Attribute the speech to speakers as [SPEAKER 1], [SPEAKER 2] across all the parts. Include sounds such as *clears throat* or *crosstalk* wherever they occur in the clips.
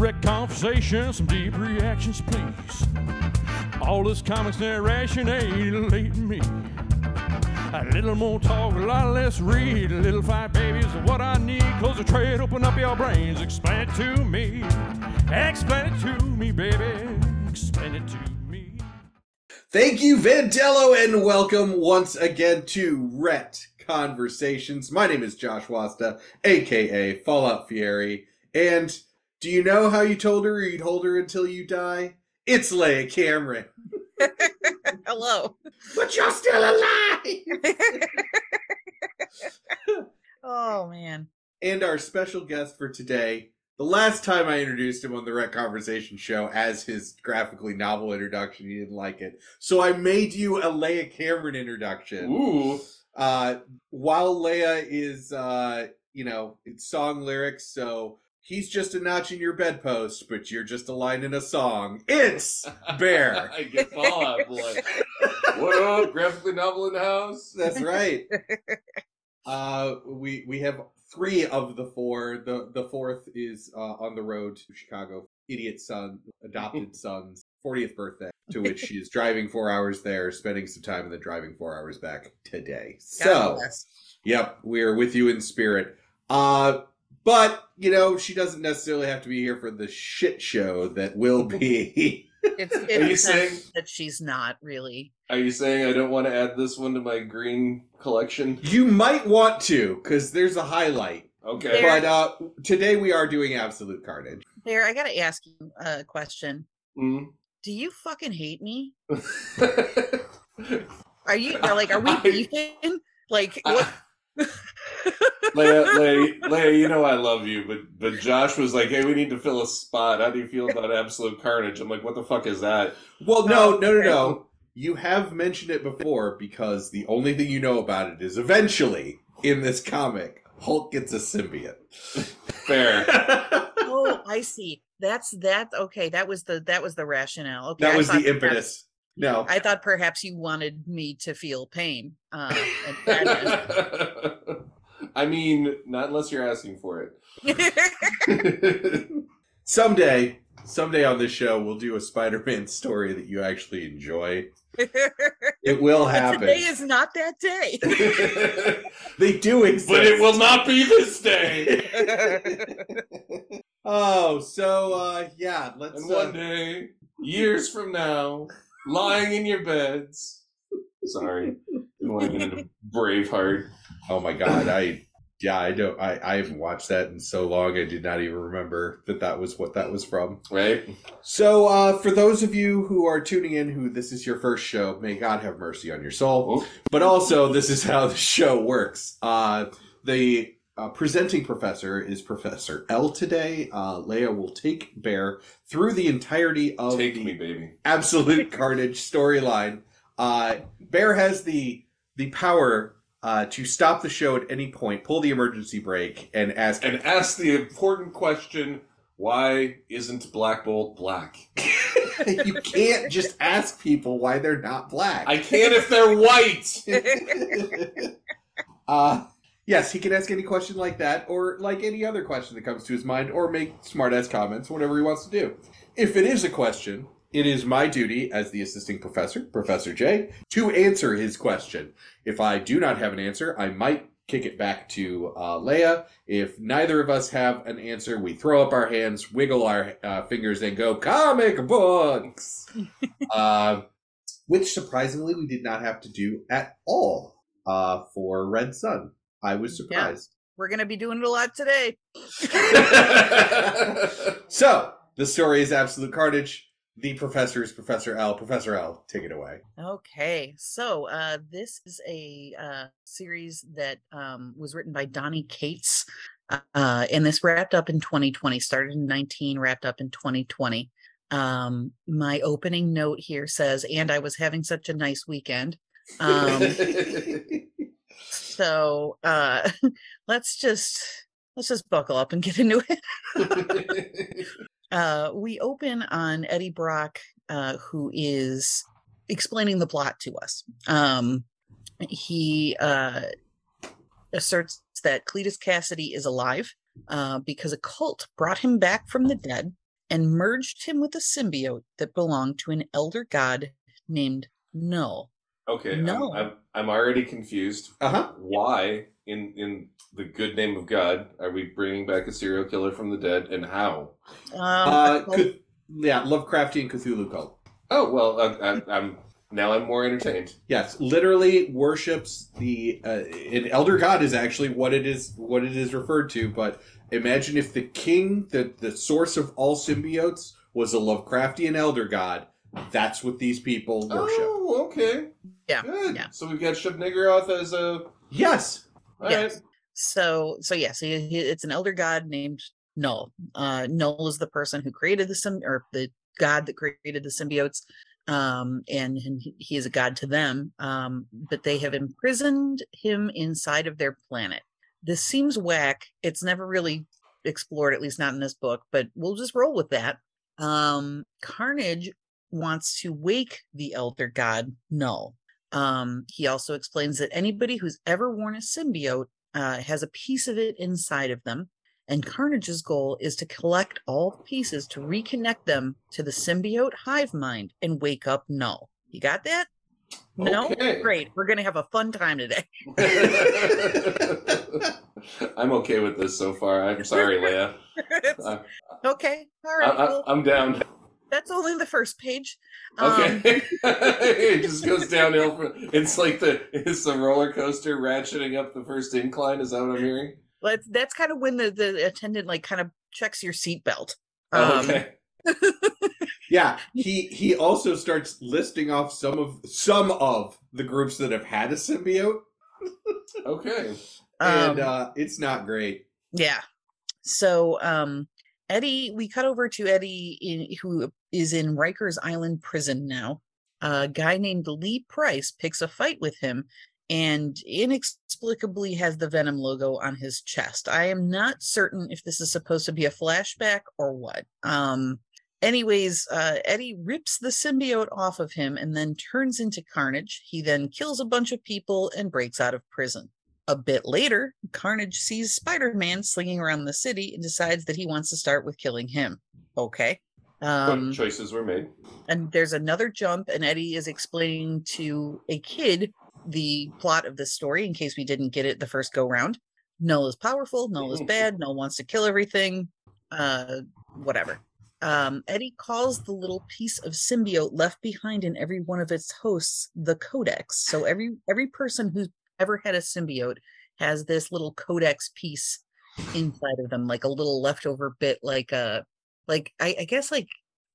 [SPEAKER 1] direct conversation, some deep reactions, please. All this comics narration ain't late me. A little more talk, a lot less read. A little fight, baby, is what I need. Close the trade, open up your brains. Explain it to me. Explain it to me, baby. Explain it to me.
[SPEAKER 2] Thank you, Vandello, and welcome once again to Rhett Conversations. My name is Josh Wasta, aka Fallout Fieri. And do you know how you told her you'd hold her until you die? It's Leia Cameron. *laughs*
[SPEAKER 3] Hello.
[SPEAKER 2] But you're still alive! *laughs*
[SPEAKER 3] Oh man.
[SPEAKER 2] and our special guest for today. The last time I introduced him on the Rhett Conversation show as his graphically novel introduction, he didn't like it. So I made you a Leia Cameron introduction.
[SPEAKER 4] Ooh.
[SPEAKER 2] uh while Leia is uh you know it's song lyrics so he's just a notch in your bedpost but you're just a line in a song it's bear *laughs*
[SPEAKER 4] I get Fallout blood. what up? Graphically novel in the house?
[SPEAKER 2] that's right *laughs* uh we we have three of the four the the fourth is uh on the road to chicago idiot son adopted *laughs* son's 40th birthday to which she is driving four hours there spending some time and then driving four hours back today
[SPEAKER 3] God
[SPEAKER 2] so
[SPEAKER 3] bless.
[SPEAKER 2] Yep, we are with you in spirit. Uh, but you know, she doesn't necessarily have to be here for the shit show that will be.
[SPEAKER 3] It's *laughs*
[SPEAKER 4] Are you
[SPEAKER 3] it's
[SPEAKER 4] saying-
[SPEAKER 3] that she's not really.
[SPEAKER 4] Are you saying I don't want to add this one to my green collection?
[SPEAKER 2] you might want to, because there's a highlight.
[SPEAKER 4] Okay.
[SPEAKER 2] But uh, today we are doing absolute carnage.
[SPEAKER 3] There, I gotta ask you a question.
[SPEAKER 4] Mm.
[SPEAKER 3] Do you fucking hate me? *laughs* Are you like are we
[SPEAKER 4] I-
[SPEAKER 3] beefing? Like what? *laughs*
[SPEAKER 4] Leia, Leia, Leia, you know I love you, but but Josh was like, "Hey, we need to fill a spot. How do you feel about Absolute Carnage?" I'm like, "What the fuck is that?"
[SPEAKER 2] Well, no, no, no, no. You have mentioned it before because the only thing you know about it is eventually in this comic, Hulk gets a symbiote. *laughs*
[SPEAKER 4] Fair.
[SPEAKER 3] oh, I see. That's that. Okay, that was the that was the rationale. Okay,
[SPEAKER 2] that
[SPEAKER 3] I
[SPEAKER 2] was the
[SPEAKER 3] perhaps-
[SPEAKER 2] impetus. No.
[SPEAKER 3] I thought perhaps you wanted me to feel pain. Uh. *laughs*
[SPEAKER 4] I mean, not unless you're asking for it. *laughs* *laughs*
[SPEAKER 2] someday, someday on this show, we'll do a Spider-Man story that you actually enjoy. It will
[SPEAKER 3] But
[SPEAKER 2] happen.
[SPEAKER 3] today is not that day.
[SPEAKER 2] they do exist.
[SPEAKER 4] but it will not be this day.
[SPEAKER 2] oh, so uh yeah, let's
[SPEAKER 4] And
[SPEAKER 2] uh,
[SPEAKER 4] one day, years from now, lying in your beds. Sorry, didn't want to get into Braveheart.
[SPEAKER 2] Oh my god, I yeah, I don't I I haven't watched that in so long. I did not even remember that that was what that was from.
[SPEAKER 4] Right?
[SPEAKER 2] So, uh for those of you who are tuning in who this is your first show, may God have mercy on your soul.
[SPEAKER 4] Oh,
[SPEAKER 2] But also, this is how the show works. Uh, the uh, presenting professor is Professor L today. Uh, Leia will take Bear through the entirety of
[SPEAKER 4] take
[SPEAKER 2] the
[SPEAKER 4] me, baby.
[SPEAKER 2] Absolute *laughs* Carnage storyline. Uh, Bear has the the power uh, to stop the show at any point, pull the emergency brake, and ask.
[SPEAKER 4] And ask the important question: Why isn't Black Bolt black? *laughs*
[SPEAKER 2] you can't just ask people why they're not black.
[SPEAKER 4] I can if they're white. *laughs*
[SPEAKER 2] uh, yes, he can ask any question like that, or like any other question that comes to his mind, or make smartass comments, whatever he wants to do. If it is a question, it is my duty as the assisting professor, Professor J, to answer his question. If I do not have an answer, I might kick it back to uh, Leia. If neither of us have an answer, we throw up our hands, wiggle our uh, fingers, and go comic books. *laughs* uh, which surprisingly we did not have to do at all uh, for Red Sun. I was surprised. Yeah.
[SPEAKER 3] We're gonna be doing it a lot today. *laughs*
[SPEAKER 2] So the story is absolute carnage. The professor is Professor L. Professor L, take it away.
[SPEAKER 3] Okay, so uh, this is a uh, series that um, was written by Donny Cates, uh, and this wrapped up in 2020. Started in 19, wrapped up in 2020. Um, my opening note here says, "And I was having such a nice weekend." *laughs* Um, *laughs* so uh, *laughs* let's just let's just buckle up and get into it. *laughs* uh, we open on Eddie Brock, uh, who is explaining the plot to us. Um, he uh, asserts that Cletus Kasady is alive uh, because a cult brought him back from the dead and merged him with a symbiote that belonged to an elder god named Null.
[SPEAKER 4] Okay,
[SPEAKER 3] No.
[SPEAKER 4] I'm, I'm I'm already confused.
[SPEAKER 2] Uh huh.
[SPEAKER 4] Why, in in the good name of God, are we bringing back a serial killer from the dead, and how?
[SPEAKER 3] Um,
[SPEAKER 2] Uh,
[SPEAKER 3] well,
[SPEAKER 2] yeah, Lovecraftian Cthulhu cult.
[SPEAKER 4] Oh well, I, I, I'm now I'm more entertained.
[SPEAKER 2] Yes, literally worships the uh, an elder god is actually what it is what it is referred to. But imagine if the king, the the source of all symbiotes, was a Lovecraftian elder god. That's what these people worship.
[SPEAKER 4] Oh, okay.
[SPEAKER 3] Yeah,
[SPEAKER 4] Good.
[SPEAKER 3] yeah.
[SPEAKER 4] So we've got Shub Niggurath as a.
[SPEAKER 2] Yes,
[SPEAKER 4] All
[SPEAKER 3] Yes.
[SPEAKER 4] right.
[SPEAKER 3] so so yes, he, he- it's an elder god named Null. Uh, Null is the person who created the sim or the god that created the symbiotes. Um, and, and he, he is a god to them. Um, but they have imprisoned him inside of their planet. This seems whack. It's never really explored, at least not in this book, but we'll just roll with that. Um, Carnage wants to wake the elder god Null. Um, he also explains that anybody who's ever worn a symbiote uh, has a piece of it inside of them. And Carnage's goal is to collect all the pieces to reconnect them to the symbiote hive mind and wake up Null. You got that? No?
[SPEAKER 4] Okay.
[SPEAKER 3] Great. We're going to have a fun time today. *laughs*
[SPEAKER 4] I'm okay with this so far. I'm *laughs* sorry, Leia. Uh,
[SPEAKER 3] okay. all right.
[SPEAKER 4] I.
[SPEAKER 3] I,
[SPEAKER 4] I'm down.
[SPEAKER 3] That's only the first page. Um,
[SPEAKER 4] Okay, *laughs* it just goes downhill. *laughs* From, it's like the it's the roller coaster ratcheting up the first incline. Is that what I'm hearing?
[SPEAKER 3] But that's kind of when the, the attendant like kind of checks your seatbelt.
[SPEAKER 4] Oh,
[SPEAKER 3] Um,
[SPEAKER 4] okay. *laughs*
[SPEAKER 2] yeah. He he also starts listing off some of some of the groups that have had a symbiote,
[SPEAKER 4] Okay.
[SPEAKER 2] and
[SPEAKER 3] um,
[SPEAKER 2] uh, it's not great.
[SPEAKER 3] Yeah. So um Eddie, we cut over to Eddie in who is in Rikers Island prison now. A guy named Lee Price picks a fight with him and inexplicably has the Venom logo on his chest. I am not certain if this is supposed to be a flashback or what. Um anyways, uh Eddie rips the symbiote off of him and then turns into Carnage. He then kills a bunch of people and breaks out of prison. A bit later, Carnage sees Spider Man slinging around the city and decides that he wants to start with killing him. Okay. Um,
[SPEAKER 4] choices were made?
[SPEAKER 3] and there's another jump, and Eddie is explaining to a kid the plot of this story in case we didn't get it the first go round. Null is powerful, Null is bad, Null wants to kill everything, uh, whatever. Um, Eddie calls the little piece of symbiote left behind in every one of its hosts the codex. So every every person who's ever had a symbiote has this little codex piece inside of them, like a little leftover bit, like a like I, I guess like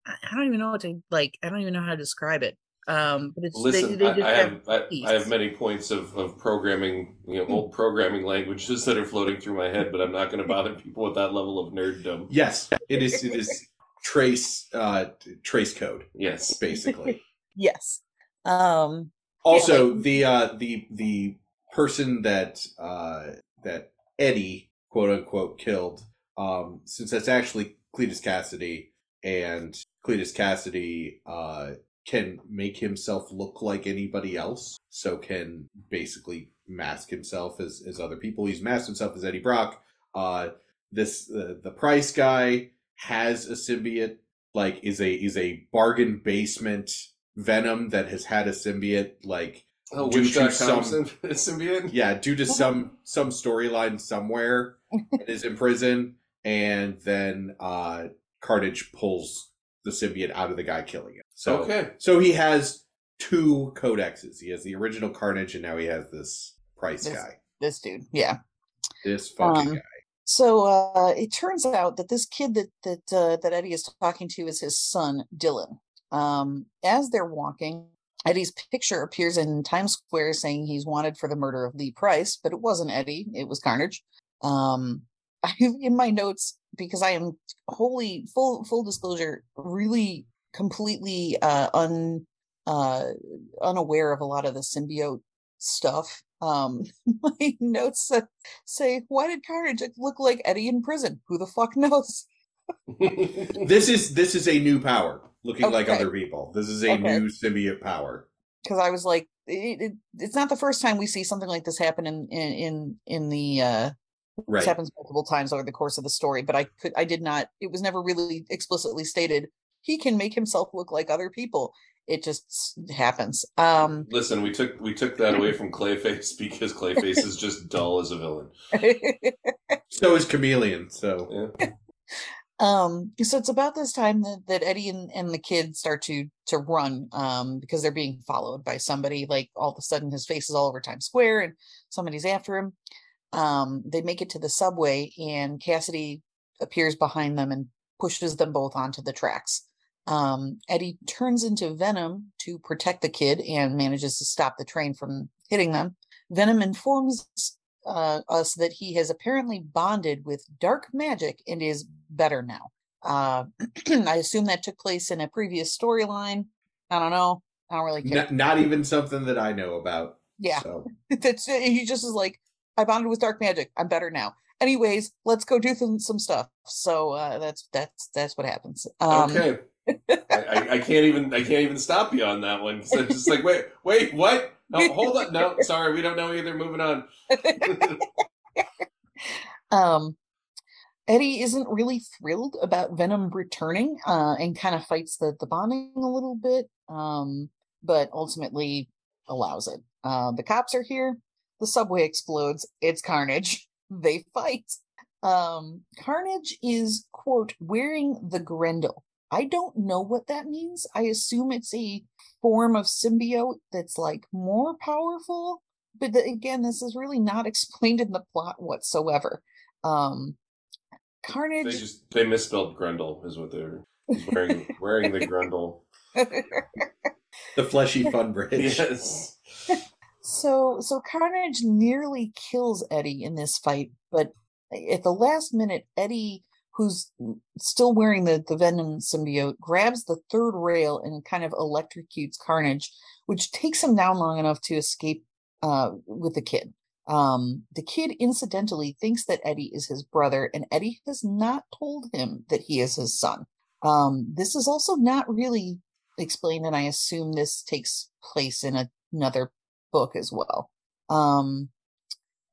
[SPEAKER 3] I I don't even know what to like. I don't even know how to describe it. Um, but it's
[SPEAKER 4] Listen,
[SPEAKER 3] they, they
[SPEAKER 4] I,
[SPEAKER 3] just
[SPEAKER 4] I
[SPEAKER 3] have,
[SPEAKER 4] have I, I have many points of, of programming, you know, old programming languages that are floating through my head, but I'm not going *laughs* to bother people with that level of nerddom.
[SPEAKER 2] Yes, it is. It is trace uh, trace code
[SPEAKER 4] Yes.
[SPEAKER 2] basically. *laughs*
[SPEAKER 3] yes. Um,
[SPEAKER 2] Also, the uh, the the person that uh, that Eddie quote unquote killed, um, since that's actually Cletus Kasady, and Cletus Kasady uh, can make himself look like anybody else, so can basically mask himself as as other people. He's masked himself as Eddie Brock. Uh, this uh, the Price guy has a symbiote, like is a is a bargain basement Venom that has had a symbiote, like
[SPEAKER 4] Oh,
[SPEAKER 2] Due to
[SPEAKER 4] Wish.com
[SPEAKER 2] some-
[SPEAKER 4] symbiote?
[SPEAKER 2] yeah, due to *laughs* some some storyline somewhere, it is in prison, and then uh Carnage pulls the symbiote out of the guy killing it. So
[SPEAKER 4] Okay.
[SPEAKER 2] so he has two codexes. He has the original Carnage, and now he has this Price
[SPEAKER 3] This-
[SPEAKER 2] guy.
[SPEAKER 3] this dude, yeah.
[SPEAKER 2] This fucking
[SPEAKER 3] Um,
[SPEAKER 2] guy.
[SPEAKER 3] So uh, it turns out that this kid that that uh, that Eddie is talking to is his son Dylan. Um, as they're walking, Eddie's picture appears in Times Square saying he's wanted for the murder of Lee Price, but it wasn't Eddie; it was Carnage. Um, *laughs* I in my notes because I am wholly full full disclosure, really completely uh, un uh, unaware of a lot of the symbiote stuff. Um, *laughs* my notes sa- say, "Why did Carnage look like Eddie in prison? Who the fuck knows?" *laughs*
[SPEAKER 2] This is this is a new power, looking like other people. This is a
[SPEAKER 3] Okay.
[SPEAKER 2] new symbiote power.
[SPEAKER 3] Because I was like, it, it, "It's not the first time we see something like this happen in in in, in the uh,
[SPEAKER 2] Right.
[SPEAKER 3] This happens multiple times over the course of the story, but I could I did not it was never really explicitly stated he can make himself look like other people. It just happens. Um
[SPEAKER 4] Listen, we took we took that away from Clayface *laughs* because Clayface is just dull as a villain. *laughs*
[SPEAKER 2] So is Chameleon. So
[SPEAKER 4] Yeah. *laughs*
[SPEAKER 3] um so it's about this time that, that Eddie and, and the kid start to to run um because they're being followed by somebody like all of a sudden his face is all over Times Square and somebody's after him. Um they make it to the subway and Kasady appears behind them and pushes them both onto the tracks. Um Eddie turns into Venom to protect the kid and manages to stop the train from hitting them. Venom informs uh, us that he has apparently bonded with dark magic and is better now. Uh, *clears throat* I assume that took place in a previous storyline. I don't know. I don't really care.
[SPEAKER 2] not, not even something that I know about.
[SPEAKER 3] yeah,
[SPEAKER 2] So. *laughs*
[SPEAKER 3] that's he just is like, I bonded with dark magic. I'm better now. Anyways, let's go do some, some stuff. So uh, that's that's that's what happens. Um,
[SPEAKER 4] okay. *laughs* I, I, can't even I can't even stop you on that one I'm just like wait wait what no hold on no sorry we don't know either moving on *laughs*
[SPEAKER 3] um Eddie isn't really thrilled about Venom returning uh and kind of fights the the bonding a little bit um but ultimately allows it. Uh the cops are here, the subway explodes, it's carnage. *laughs* They fight. Um Carnage is quote wearing the Grendel. I don't know what that means. I assume it's a form of symbiote that's like more powerful but again this is really not *laughs* explained in the plot whatsoever um
[SPEAKER 4] they just they misspelled Grendel is what they're wearing *laughs* wearing the Grendel
[SPEAKER 2] The fleshy *laughs* fun bridge.
[SPEAKER 4] yes
[SPEAKER 3] so so carnage nearly kills eddie in this fight but at the last minute eddie who's still wearing the, the venom symbiote grabs the third rail and kind of electrocutes carnage which takes him down long enough to escape uh, with the kid. Um, the kid incidentally thinks that eddie is his brother and eddie has not told him that he is his son. Um, this is also not really explained and i assume this takes place in a, another book as well. Um,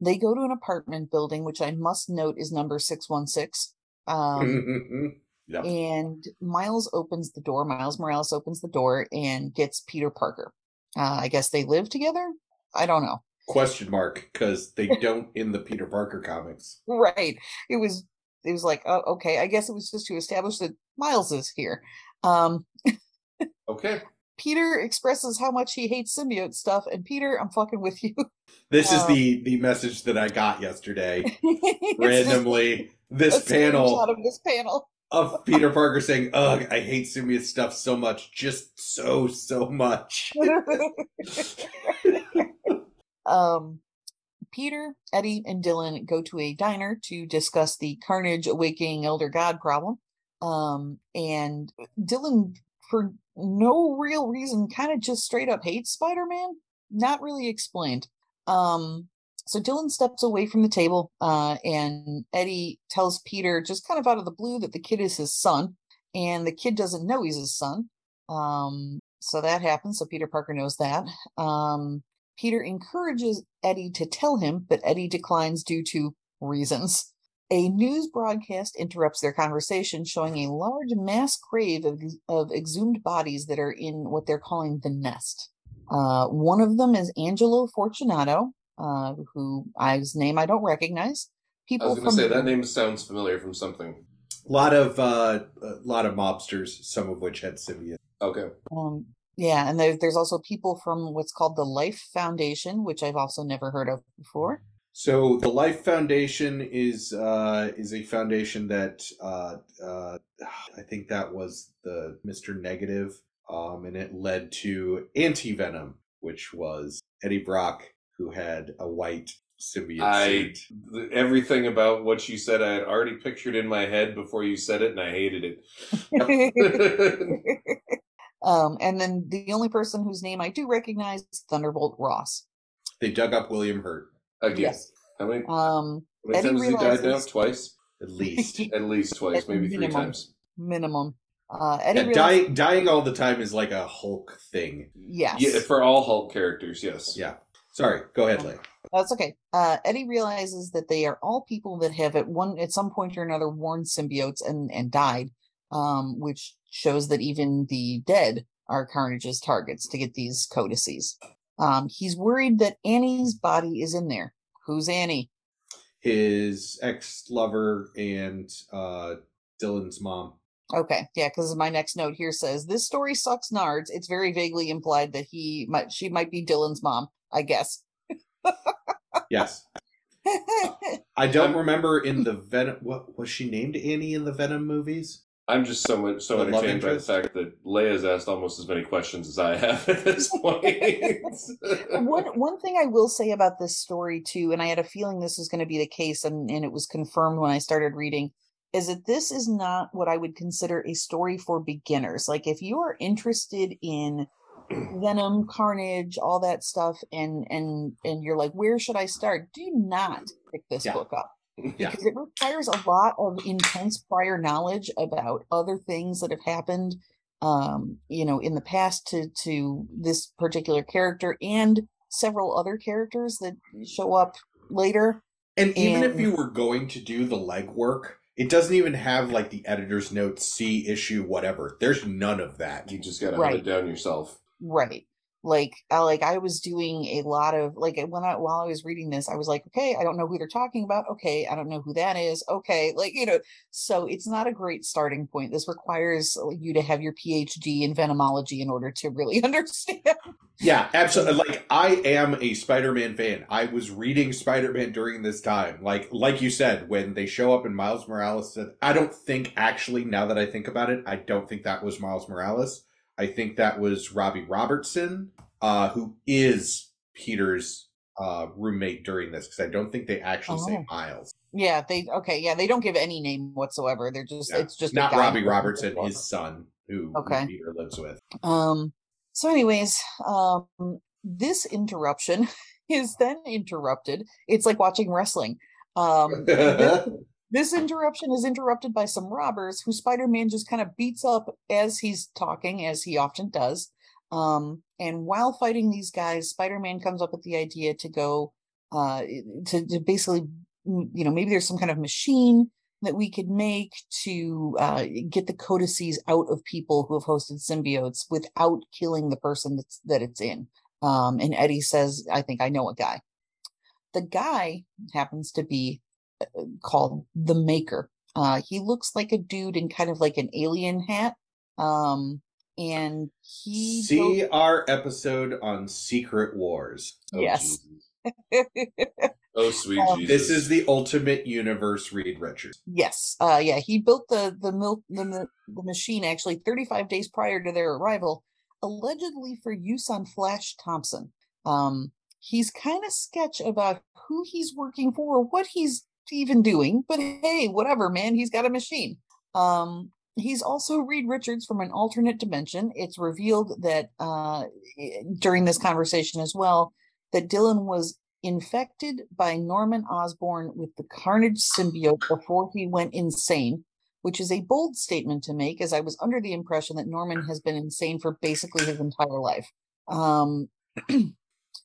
[SPEAKER 3] they go to an apartment building which i must note is number 616 um,
[SPEAKER 2] yep.
[SPEAKER 3] and Miles opens the door. Miles Morales opens the door and gets Peter Parker. Uh, I guess they live together. I don't know.
[SPEAKER 2] Question mark because they *laughs* don't in the Peter Parker comics.
[SPEAKER 3] Right? It was. It was like, oh, okay. I guess it was just to establish that Miles is here. Um, *laughs*
[SPEAKER 4] okay
[SPEAKER 3] Peter expresses how much he hates symbiote stuff, and Peter, I'm fucking with you. *laughs*
[SPEAKER 2] This is
[SPEAKER 3] Um,
[SPEAKER 2] the the message that I got yesterday. *laughs* Randomly, this panel
[SPEAKER 3] of this panel.
[SPEAKER 2] of Peter Parker saying, "Ugh, I hate symbiote stuff so much, just so so much." *laughs*
[SPEAKER 3] um, Peter, Eddie, and Dylan go to a diner to discuss the Carnage Awakening Elder God problem. Um, and Dylan, for no real reason, kind of just straight up hates Spider Man. Not really explained. Um, so Dylan steps away from the table, uh, and Eddie tells Peter, just kind of out of the blue, that the kid is his son, and the kid doesn't know he's his son. Um, so that happens. So Peter Parker knows that. Um, Peter encourages Eddie to tell him, but Eddie declines due to reasons. A news broadcast interrupts their conversation, showing a large mass grave of, of exhumed bodies that are in what they're calling the nest. Uh, one of them is Angelo Fortunato, uh, who I's name I don't recognize.
[SPEAKER 4] People I
[SPEAKER 3] People
[SPEAKER 4] was going to
[SPEAKER 3] from
[SPEAKER 4] say that name sounds familiar from something
[SPEAKER 2] A lot of uh, a lot of mobsters, some of which had symbiote.
[SPEAKER 4] okay
[SPEAKER 3] Um, yeah, and there, there's also people from what's called the Life Foundation, which I've also never heard of before.
[SPEAKER 2] So the Life Foundation is uh, is a foundation that uh, uh, I think that was the Mister Negative, um, and it led to Anti Venom, which was Eddie Brock, who had a white symbiote.
[SPEAKER 4] I
[SPEAKER 2] suit.
[SPEAKER 4] th- everything about what you said I had already pictured in my head before you said it and I hated it *laughs*
[SPEAKER 3] um, and then the only person whose name I do recognize is Thunderbolt Ross.
[SPEAKER 2] They dug up William Hurt
[SPEAKER 4] again
[SPEAKER 3] Yes.
[SPEAKER 4] how many, how
[SPEAKER 3] Um,
[SPEAKER 4] many
[SPEAKER 3] Eddie
[SPEAKER 4] times has he died now twice
[SPEAKER 2] at least. *laughs*
[SPEAKER 4] at least twice
[SPEAKER 3] At
[SPEAKER 4] maybe three times
[SPEAKER 3] minimum. Uh, Eddie
[SPEAKER 2] Yeah,
[SPEAKER 3] realizes,
[SPEAKER 2] dying dying all the time is like a Hulk thing.
[SPEAKER 3] yes.
[SPEAKER 4] yeah for all Hulk characters yes
[SPEAKER 2] Yeah. Sorry, go ahead, Leigh.
[SPEAKER 3] That's okay. Uh, Eddie realizes that they are all people that have at one at some point or another worn symbiotes and and died, um, which shows that even the dead are Carnage's targets to get these codices. Um, he's worried that Annie's body is in there. Who's Annie?
[SPEAKER 2] His ex lover and uh, Dylan's mom.
[SPEAKER 3] Okay, yeah, because my next note here says this story sucks nards. It's very vaguely implied that he might she might be Dylan's mom, I guess.
[SPEAKER 2] Yes. *laughs* I don't remember in the Venom. What was she named Annie in the Venom movies?
[SPEAKER 4] I'm just so much so
[SPEAKER 2] The
[SPEAKER 4] entertained by the fact that Leia's asked almost as many questions as I have at this *laughs* point.
[SPEAKER 3] one one thing I will say about this story too, and I had a feeling this was going to be the case, and, and it was confirmed when I started reading, is that this is not what I would consider a story for beginners. Like if you are interested in *clears throat* Venom, Carnage, all that stuff, and and and you're like, where should I start? Do not pick this
[SPEAKER 2] Yeah.
[SPEAKER 3] book up
[SPEAKER 2] Yeah.
[SPEAKER 3] because it requires a lot of intense prior knowledge about other things that have happened um you know in the past to to this particular character and several other characters that show up later
[SPEAKER 2] And even if you were going to do the legwork, it doesn't even have like the editor's notes, C issue, whatever. There's none of that.
[SPEAKER 4] you just gotta hunt it down yourself.
[SPEAKER 3] right like I, like I was doing a lot of like when I while I was reading this I was like okay I don't know who they're talking about okay I don't know who that is okay like you know so it's not a great starting point this requires you to have your PhD in venomology in order to really *laughs* understand
[SPEAKER 2] Yeah, absolutely. Mm-hmm. Like I am a Spider-Man fan. I was reading Spider-Man during this time. Like like you said, when they show up and Miles Morales said, I don't think actually now that I think about it, I don't think that was Miles Morales. I think that was Robbie Robertson, uh, who is Peter's uh, roommate during this because I don't think they actually
[SPEAKER 3] Oh.
[SPEAKER 2] say Miles.
[SPEAKER 3] Yeah, they okay. Yeah, they don't give any name whatsoever. They're just
[SPEAKER 2] Yeah.
[SPEAKER 3] it's just a
[SPEAKER 2] Not Robbie Robertson, his son, who, who
[SPEAKER 3] Okay.
[SPEAKER 2] Peter lives with.
[SPEAKER 3] Um. So, anyways, um, this interruption *laughs* is then interrupted. It's like watching wrestling. Um, *laughs* this, interruption is interrupted by some robbers who Spider-Man just kind of beats up as he's talking, as he often does. Um, and while fighting these guys, Spider-Man comes up with the idea to go, uh, to, to basically, you know, maybe there's some kind of machine that we could make to uh, get the codices out of people who have hosted symbiotes without killing the person that's that it's in. Um, and Eddie says, "I think I know a guy." The guy happens to be called the Maker. Uh, he looks like a dude in kind of like an alien hat. Um, and he
[SPEAKER 2] See our episode on Secret Wars.
[SPEAKER 4] Oh,
[SPEAKER 3] Yes. *laughs*
[SPEAKER 4] Oh, sweet
[SPEAKER 3] Um,
[SPEAKER 4] Jesus.
[SPEAKER 2] This is the ultimate universe, Reed Richards.
[SPEAKER 3] Yes. Uh yeah, he built the the milk the, the the machine actually 35 days prior to their arrival, allegedly for use on Flash Thompson. Um he's kind of sketch about who he's working for, what he's even doing, but hey, whatever, man, he's got a machine. Um he's also Reed Richards from an alternate dimension. It's revealed that uh during this conversation as well that Dylan was infected by Norman Osborn with the Carnage symbiote before he went insane, which is a bold statement to make, as I was under the impression that Norman has been insane for basically his entire life. Um, *clears throat*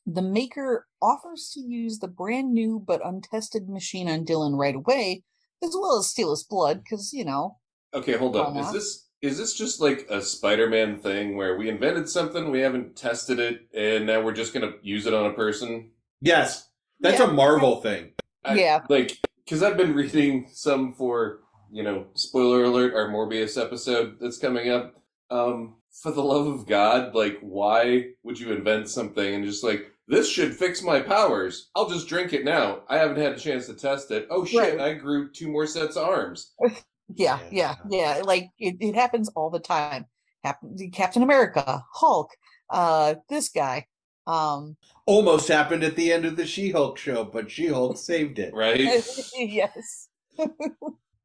[SPEAKER 3] the maker offers to use the brand new but untested machine on Dylan right away, as well as steal his blood, because, you know,
[SPEAKER 4] Okay, hold up. Is this is this just like a Spider-Man thing where we invented something, we haven't tested it, and now we're just gonna use it on a person?
[SPEAKER 2] Yes, that's
[SPEAKER 3] Yeah.
[SPEAKER 2] a Marvel thing.
[SPEAKER 4] I-
[SPEAKER 3] Yeah.
[SPEAKER 4] Like, because I've been reading some for you know, spoiler alert, our Morbius episode that's coming up. Um, for the love of God, like, why would you invent something and just like this should fix my powers? I'll just drink it now. I haven't had a chance to test it. Oh shit!
[SPEAKER 3] Right.
[SPEAKER 4] I grew two more sets of arms. *laughs*
[SPEAKER 3] yeah, yeah, yeah. Like it, it happens all the time. Happen- Captain America, Hulk, uh, this guy. Um,
[SPEAKER 2] Almost happened at the end of the She-Hulk show, but She-Hulk *laughs* saved it.
[SPEAKER 4] Right? *laughs*
[SPEAKER 3] yes.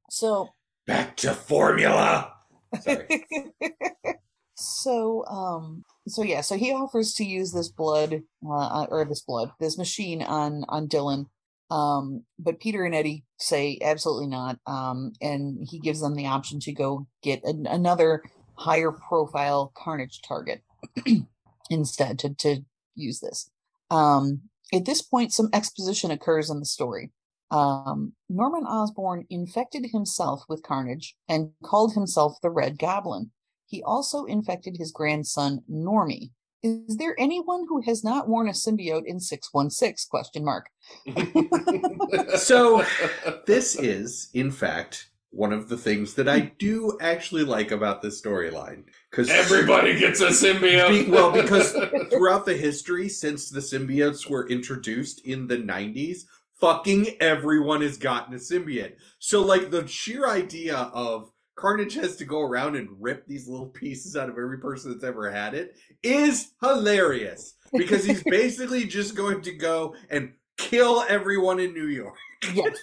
[SPEAKER 3] so
[SPEAKER 2] Back to formula. Sorry.
[SPEAKER 3] So um so yeah so he offers to use this blood uh or this blood this machine on on dylan um but peter and eddie say absolutely not um and he gives them the option to go get an, another higher profile carnage target *clears throat* instead to to use this um at this point, some exposition occurs in the story. Um, Norman Osborn infected himself with Carnage and called himself the Red Goblin. He also infected his grandson Normie. Is there anyone who has not worn a symbiote in 616? Question mark. *laughs*
[SPEAKER 2] So, *laughs* This is, in fact, one of the things that I do actually like about this storyline. Because
[SPEAKER 4] everybody gets a symbiote.
[SPEAKER 2] Be- well, because *laughs* throughout the history, since the symbiotes were introduced in the 90s, fucking everyone has gotten a symbiote. So, like, the sheer idea of Carnage has to go around and rip these little pieces out of every person that's ever had it is hilarious. Because he's *laughs* basically just going to go and kill everyone in New York.
[SPEAKER 3] yes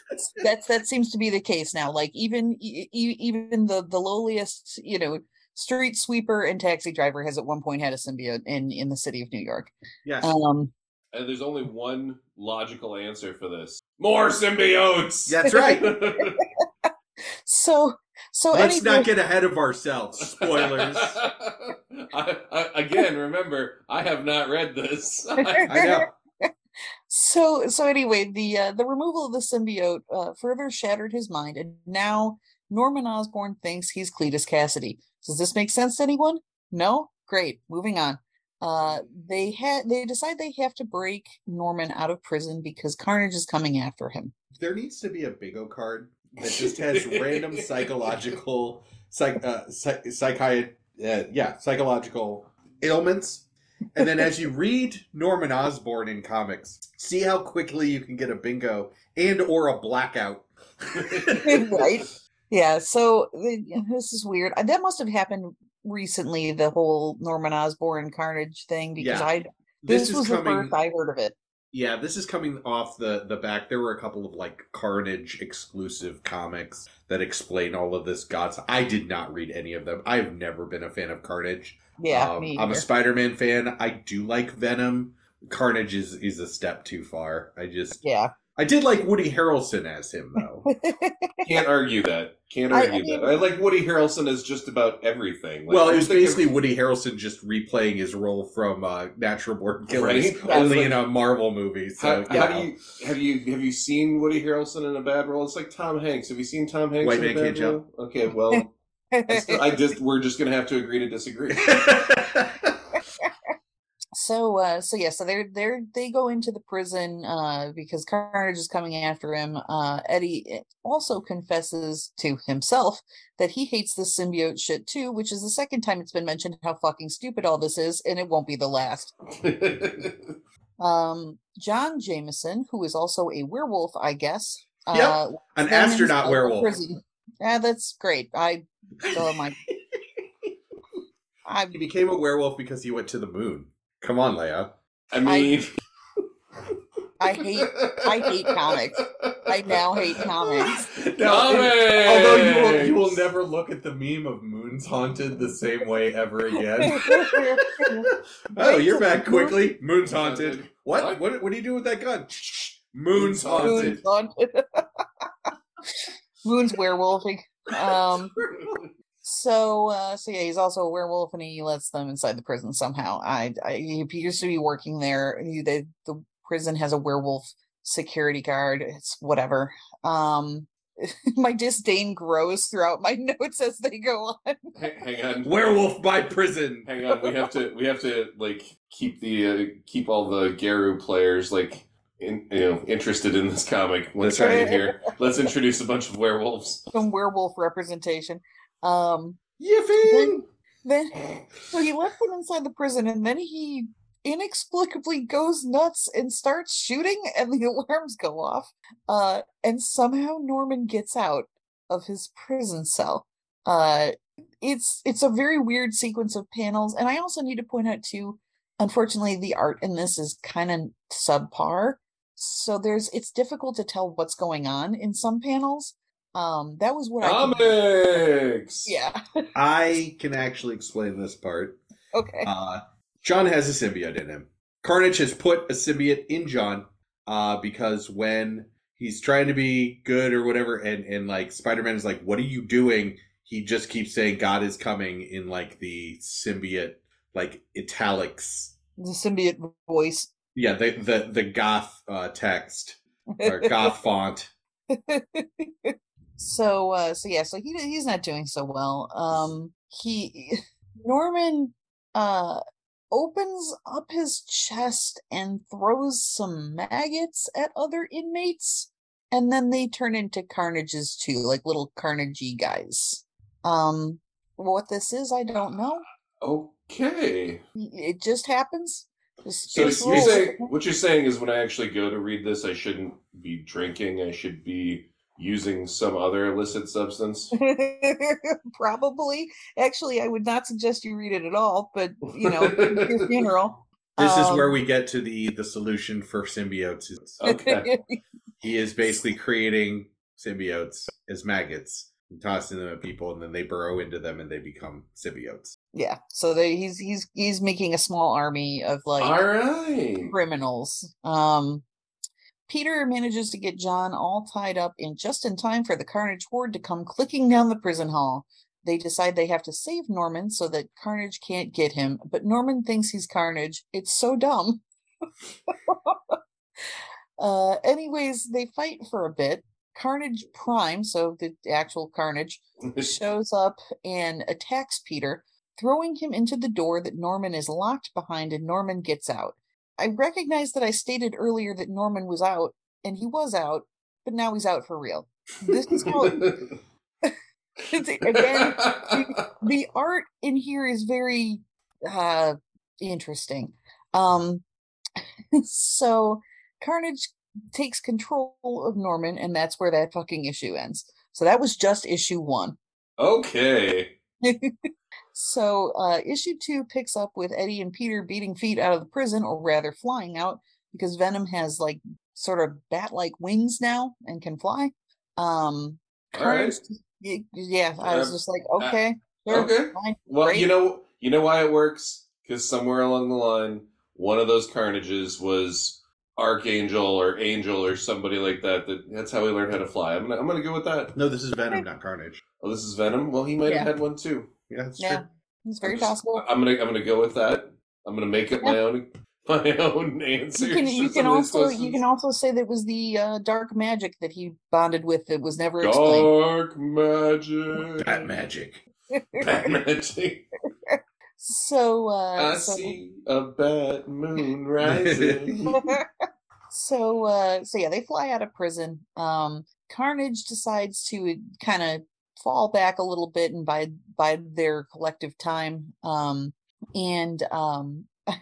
[SPEAKER 3] that's that seems to be the case now like even even the the lowliest you know street sweeper and taxi driver has at one point had a symbiote in in the city of new york
[SPEAKER 2] Yes.
[SPEAKER 3] um
[SPEAKER 4] and there's only one logical answer for this: more symbiotes.
[SPEAKER 2] That's right. *laughs*
[SPEAKER 3] so so
[SPEAKER 2] Let's
[SPEAKER 3] anyway,
[SPEAKER 2] not get ahead of ourselves. Spoilers. *laughs*
[SPEAKER 4] I, I, again, remember, I have not read this. *laughs*
[SPEAKER 2] I know.
[SPEAKER 3] so so anyway the uh, the removal of the symbiote uh, further shattered his mind and now norman osborn thinks he's cletus kasady does this make sense to anyone no great moving on uh they had they decide they have to break norman out of prison because carnage is coming after him
[SPEAKER 2] There needs to be a bingo card that just has random *laughs* psychological, psych, uh, psych, psychi- uh, yeah, psychological ailments. And then as you read Norman Osborn in comics, see how quickly you can get a bingo and or a blackout. *laughs*
[SPEAKER 3] right yeah so this is weird Uh, that must have happened recently the whole norman osborn carnage thing because
[SPEAKER 2] Yeah.
[SPEAKER 3] i this,
[SPEAKER 2] This,
[SPEAKER 3] was
[SPEAKER 2] is
[SPEAKER 3] the first i heard of it
[SPEAKER 2] Yeah, this is coming off the the back. There were a couple of like Carnage exclusive comics that explain all of this gods. I did not read any of them. I've never been a fan of Carnage.
[SPEAKER 3] yeah
[SPEAKER 2] Um,
[SPEAKER 3] me
[SPEAKER 2] I'm a. Spider-Man fan. I do like Venom. Carnage is is a step too far. I just
[SPEAKER 3] yeah
[SPEAKER 2] I did like Woody Harrelson as him though. *laughs*
[SPEAKER 4] Can't argue that. Can't
[SPEAKER 3] I- I
[SPEAKER 4] argue
[SPEAKER 3] mean-
[SPEAKER 4] that. I like Woody Harrelson as just about everything. Like,
[SPEAKER 2] well,
[SPEAKER 4] I
[SPEAKER 2] it was
[SPEAKER 4] think of-
[SPEAKER 2] basically Woody Harrelson just replaying his role from uh, Natural Born Killers,
[SPEAKER 4] Right? *laughs*
[SPEAKER 2] Only
[SPEAKER 4] it's
[SPEAKER 2] in a Marvel movie. So
[SPEAKER 4] How,
[SPEAKER 2] yeah.
[SPEAKER 4] how do you have you have you seen Woody Harrelson in a bad role? It's like Tom Hanks. Have you seen Tom Hanks
[SPEAKER 2] White
[SPEAKER 4] in a bad
[SPEAKER 2] Can't Jump.
[SPEAKER 4] role? Okay, well, I, *laughs* still, I just we're just gonna have to agree to disagree.
[SPEAKER 3] So uh so yeah so they're they're they go into the prison uh because carnage is coming after him uh eddie eh, also confesses to himself that he hates this symbiote shit too which is the second time it's been mentioned how fucking stupid all this is and it won't be the last *laughs* um john jameson who is also a werewolf i guess
[SPEAKER 2] Yep,
[SPEAKER 3] uh
[SPEAKER 2] An astronaut werewolf.
[SPEAKER 3] prison- yeah that's great i *laughs* have my i
[SPEAKER 2] He became a werewolf because he went to the moon. Come on, Leia.
[SPEAKER 4] I mean, *laughs*
[SPEAKER 3] I hate I hate comics. I now hate comics. *laughs*
[SPEAKER 2] Now,
[SPEAKER 4] Comics!
[SPEAKER 2] although you will, you will never look at the meme of moons haunted the same way ever again. *laughs* oh, you're back quickly. Moon's haunted. What?
[SPEAKER 4] What?
[SPEAKER 2] What? What do you do with that gun? Moon's
[SPEAKER 4] Moon's
[SPEAKER 2] haunted.
[SPEAKER 3] Moon's haunted. Moon's werewolfing. Um so uh so yeah, he's also a werewolf and he lets them inside the prison somehow. I, I he appears to be working there. He, they, the prison has a werewolf security guard. It's whatever. Um *laughs* my disdain grows throughout my *laughs* notes as they go on.
[SPEAKER 4] Hang hang on.
[SPEAKER 2] Werewolf by prison.
[SPEAKER 4] Hang on, we have to we have to like keep the uh, keep all the Garou players like in, you know interested in this comic. Let's try
[SPEAKER 2] right.
[SPEAKER 4] here. *laughs* Let's introduce a bunch of werewolves.
[SPEAKER 3] Some werewolf representation. Um
[SPEAKER 2] Yiffing!
[SPEAKER 3] then so he left them inside the prison and then he inexplicably goes nuts and starts shooting and the *laughs* alarms go off. Uh and somehow norman gets out of his prison cell. Uh it's it's a very weird sequence of panels and i also need to point out too unfortunately the art in this is kind of subpar. So there's it's difficult to tell what's going on in some panels um that was what i could-
[SPEAKER 4] Comics.
[SPEAKER 3] yeah *laughs*
[SPEAKER 2] I can actually explain this part.
[SPEAKER 3] okay
[SPEAKER 2] Uh, John has a symbiote in him. Carnage has put a symbiote in John uh, because when he's trying to be good or whatever, and, and like Spider Man is like, What are you doing? He just keeps saying, God is coming in like the symbiote, like italics.
[SPEAKER 3] the symbiote voice
[SPEAKER 2] Yeah, the the the goth uh, text or *laughs* goth font. *laughs*
[SPEAKER 3] so uh so yeah so he he's not doing so well um he *laughs* norman uh opens up his chest and throws some maggots at other inmates and then they turn into carnages too like little carnagey guys um what this is i don't know
[SPEAKER 4] Okay.
[SPEAKER 3] it just happens Just-
[SPEAKER 4] So you're
[SPEAKER 3] rolls.
[SPEAKER 4] saying what you're saying is when I actually go to read this, I shouldn't be drinking. I should be using some other illicit substance. *laughs*
[SPEAKER 3] Probably. Actually, I would not suggest you read it at all, but you know, *laughs* your funeral.
[SPEAKER 2] This is where
[SPEAKER 3] Um,
[SPEAKER 2] we get to the the solution for symbiotes.
[SPEAKER 4] Okay. *laughs*
[SPEAKER 2] He is basically creating symbiotes as maggots and tossing them at people, and then they burrow into them and they become symbiotes.
[SPEAKER 3] yeah. So they, he's he's he's making a small army of like
[SPEAKER 4] All right.
[SPEAKER 3] criminals. Um Peter manages to get John all tied up in just in time for the Carnage Horde to come clicking down the prison hall. They decide they have to save Norman so that Carnage can't get him, but Norman thinks he's Carnage. It's so dumb. *laughs* uh anyways, they fight for a bit. Carnage Prime, so the actual Carnage, *laughs* shows up and attacks Peter, throwing him into the door that Norman is locked behind, and Norman gets out. I recognize that I stated earlier that Norman was out, and he was out, but now he's out for real. This is how *laughs* *laughs* again the art in here is very uh interesting. Um *laughs* so Carnage takes control of Norman, and that's where that fucking issue ends. So that was just issue one.
[SPEAKER 4] okay.
[SPEAKER 3] So uh issue two picks up with Eddie and Peter beating feet out of the prison, or rather flying out, because Venom has like sort of bat-like wings now and can fly. Um
[SPEAKER 4] All right.
[SPEAKER 3] Carnage, y- yeah, I was
[SPEAKER 4] Uh,
[SPEAKER 3] just like, okay, sure,
[SPEAKER 4] Okay.
[SPEAKER 3] fine,
[SPEAKER 4] Well,
[SPEAKER 3] great.
[SPEAKER 4] you know, you know why it works because somewhere along the line, one of those carnages was Archangel or Angel or somebody like that. That that's how he learned how to fly. I'm gonna I'm gonna go with that.
[SPEAKER 2] No, this is Venom, not Carnage.
[SPEAKER 4] Oh, this is Venom. Well, he might
[SPEAKER 3] Yeah.
[SPEAKER 4] have had one too.
[SPEAKER 2] Yeah, that's
[SPEAKER 3] Yeah,
[SPEAKER 2] true.
[SPEAKER 3] it's very
[SPEAKER 4] I'm just-
[SPEAKER 3] possible.
[SPEAKER 4] I'm gonna I'm gonna go with that. I'm gonna make up my own *laughs* my own answer.
[SPEAKER 3] You can you can
[SPEAKER 4] some of
[SPEAKER 3] also you can also say that it was the uh, dark magic that he bonded with that was never explained.
[SPEAKER 4] dark magic.
[SPEAKER 2] Bat magic. *laughs*
[SPEAKER 4] Bat magic.
[SPEAKER 3] So uh
[SPEAKER 4] I
[SPEAKER 3] so,
[SPEAKER 4] see a bad moon *laughs* rising.
[SPEAKER 3] so uh so yeah, they fly out of prison. Um Carnage decides to kind of fall back a little bit and by by their collective time. Um and um *laughs*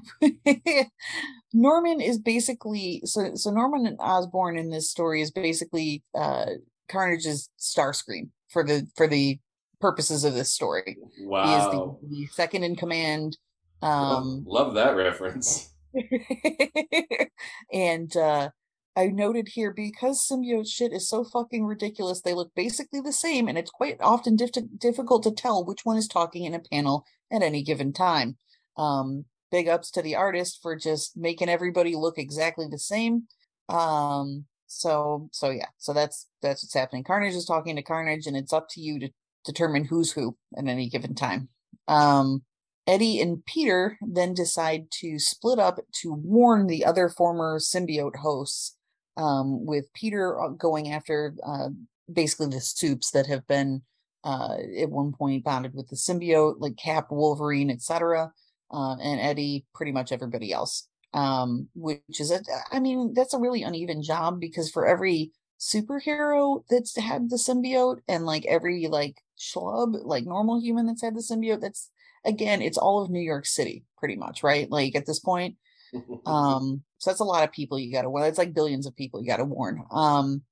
[SPEAKER 3] Norman is basically so so Norman Osborn in this story is basically uh Carnage's Starscream for the for the purposes of this story.
[SPEAKER 4] Wow.
[SPEAKER 3] He is the, the second in command. Um
[SPEAKER 4] love, love that reference. *laughs*
[SPEAKER 3] and uh I noted here because symbiote shit is so fucking ridiculous, they look basically the same, and it's quite often dif- difficult to tell which one is talking in a panel at any given time. Um, big ups to the artist for just making everybody look exactly the same. Um, so so yeah, so that's that's what's happening. Carnage is talking to Carnage, and it's up to you to determine who's who at any given time. Um, Eddie and Peter then decide to split up to warn the other former symbiote hosts, um, with Peter uh, going after uh, basically the soups that have been uh, at one point bonded with the symbiote, like Cap, Wolverine, etc., uh, and Eddie, pretty much everybody else. Um, which is a, I mean, that's a really uneven job because for every superhero that's had the symbiote and like every like schlub, like normal human that's had the symbiote, that's again, it's all of New York City, pretty much, right? Like at this point. *laughs* Um, so that's a lot of people you gotta well, it's like billions of people you gotta warn. Um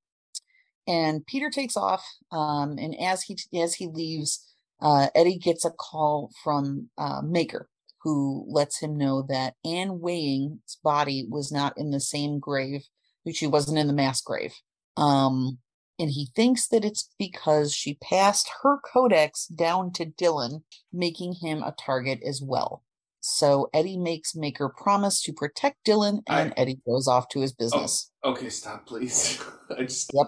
[SPEAKER 3] and Peter takes off, um, and as he as he leaves, uh, Eddie gets a call from uh, Maker, who lets him know that Anne Weying's body was not in the same grave, which she wasn't in the mass grave. Um, and he thinks that it's because she passed her codex down to Dylan, making him a target as well. So Eddie makes Maker promise to protect Dylan, and
[SPEAKER 4] I-
[SPEAKER 3] Eddie goes off to his business.
[SPEAKER 4] okay, stop, please. *laughs* I just
[SPEAKER 3] Yep.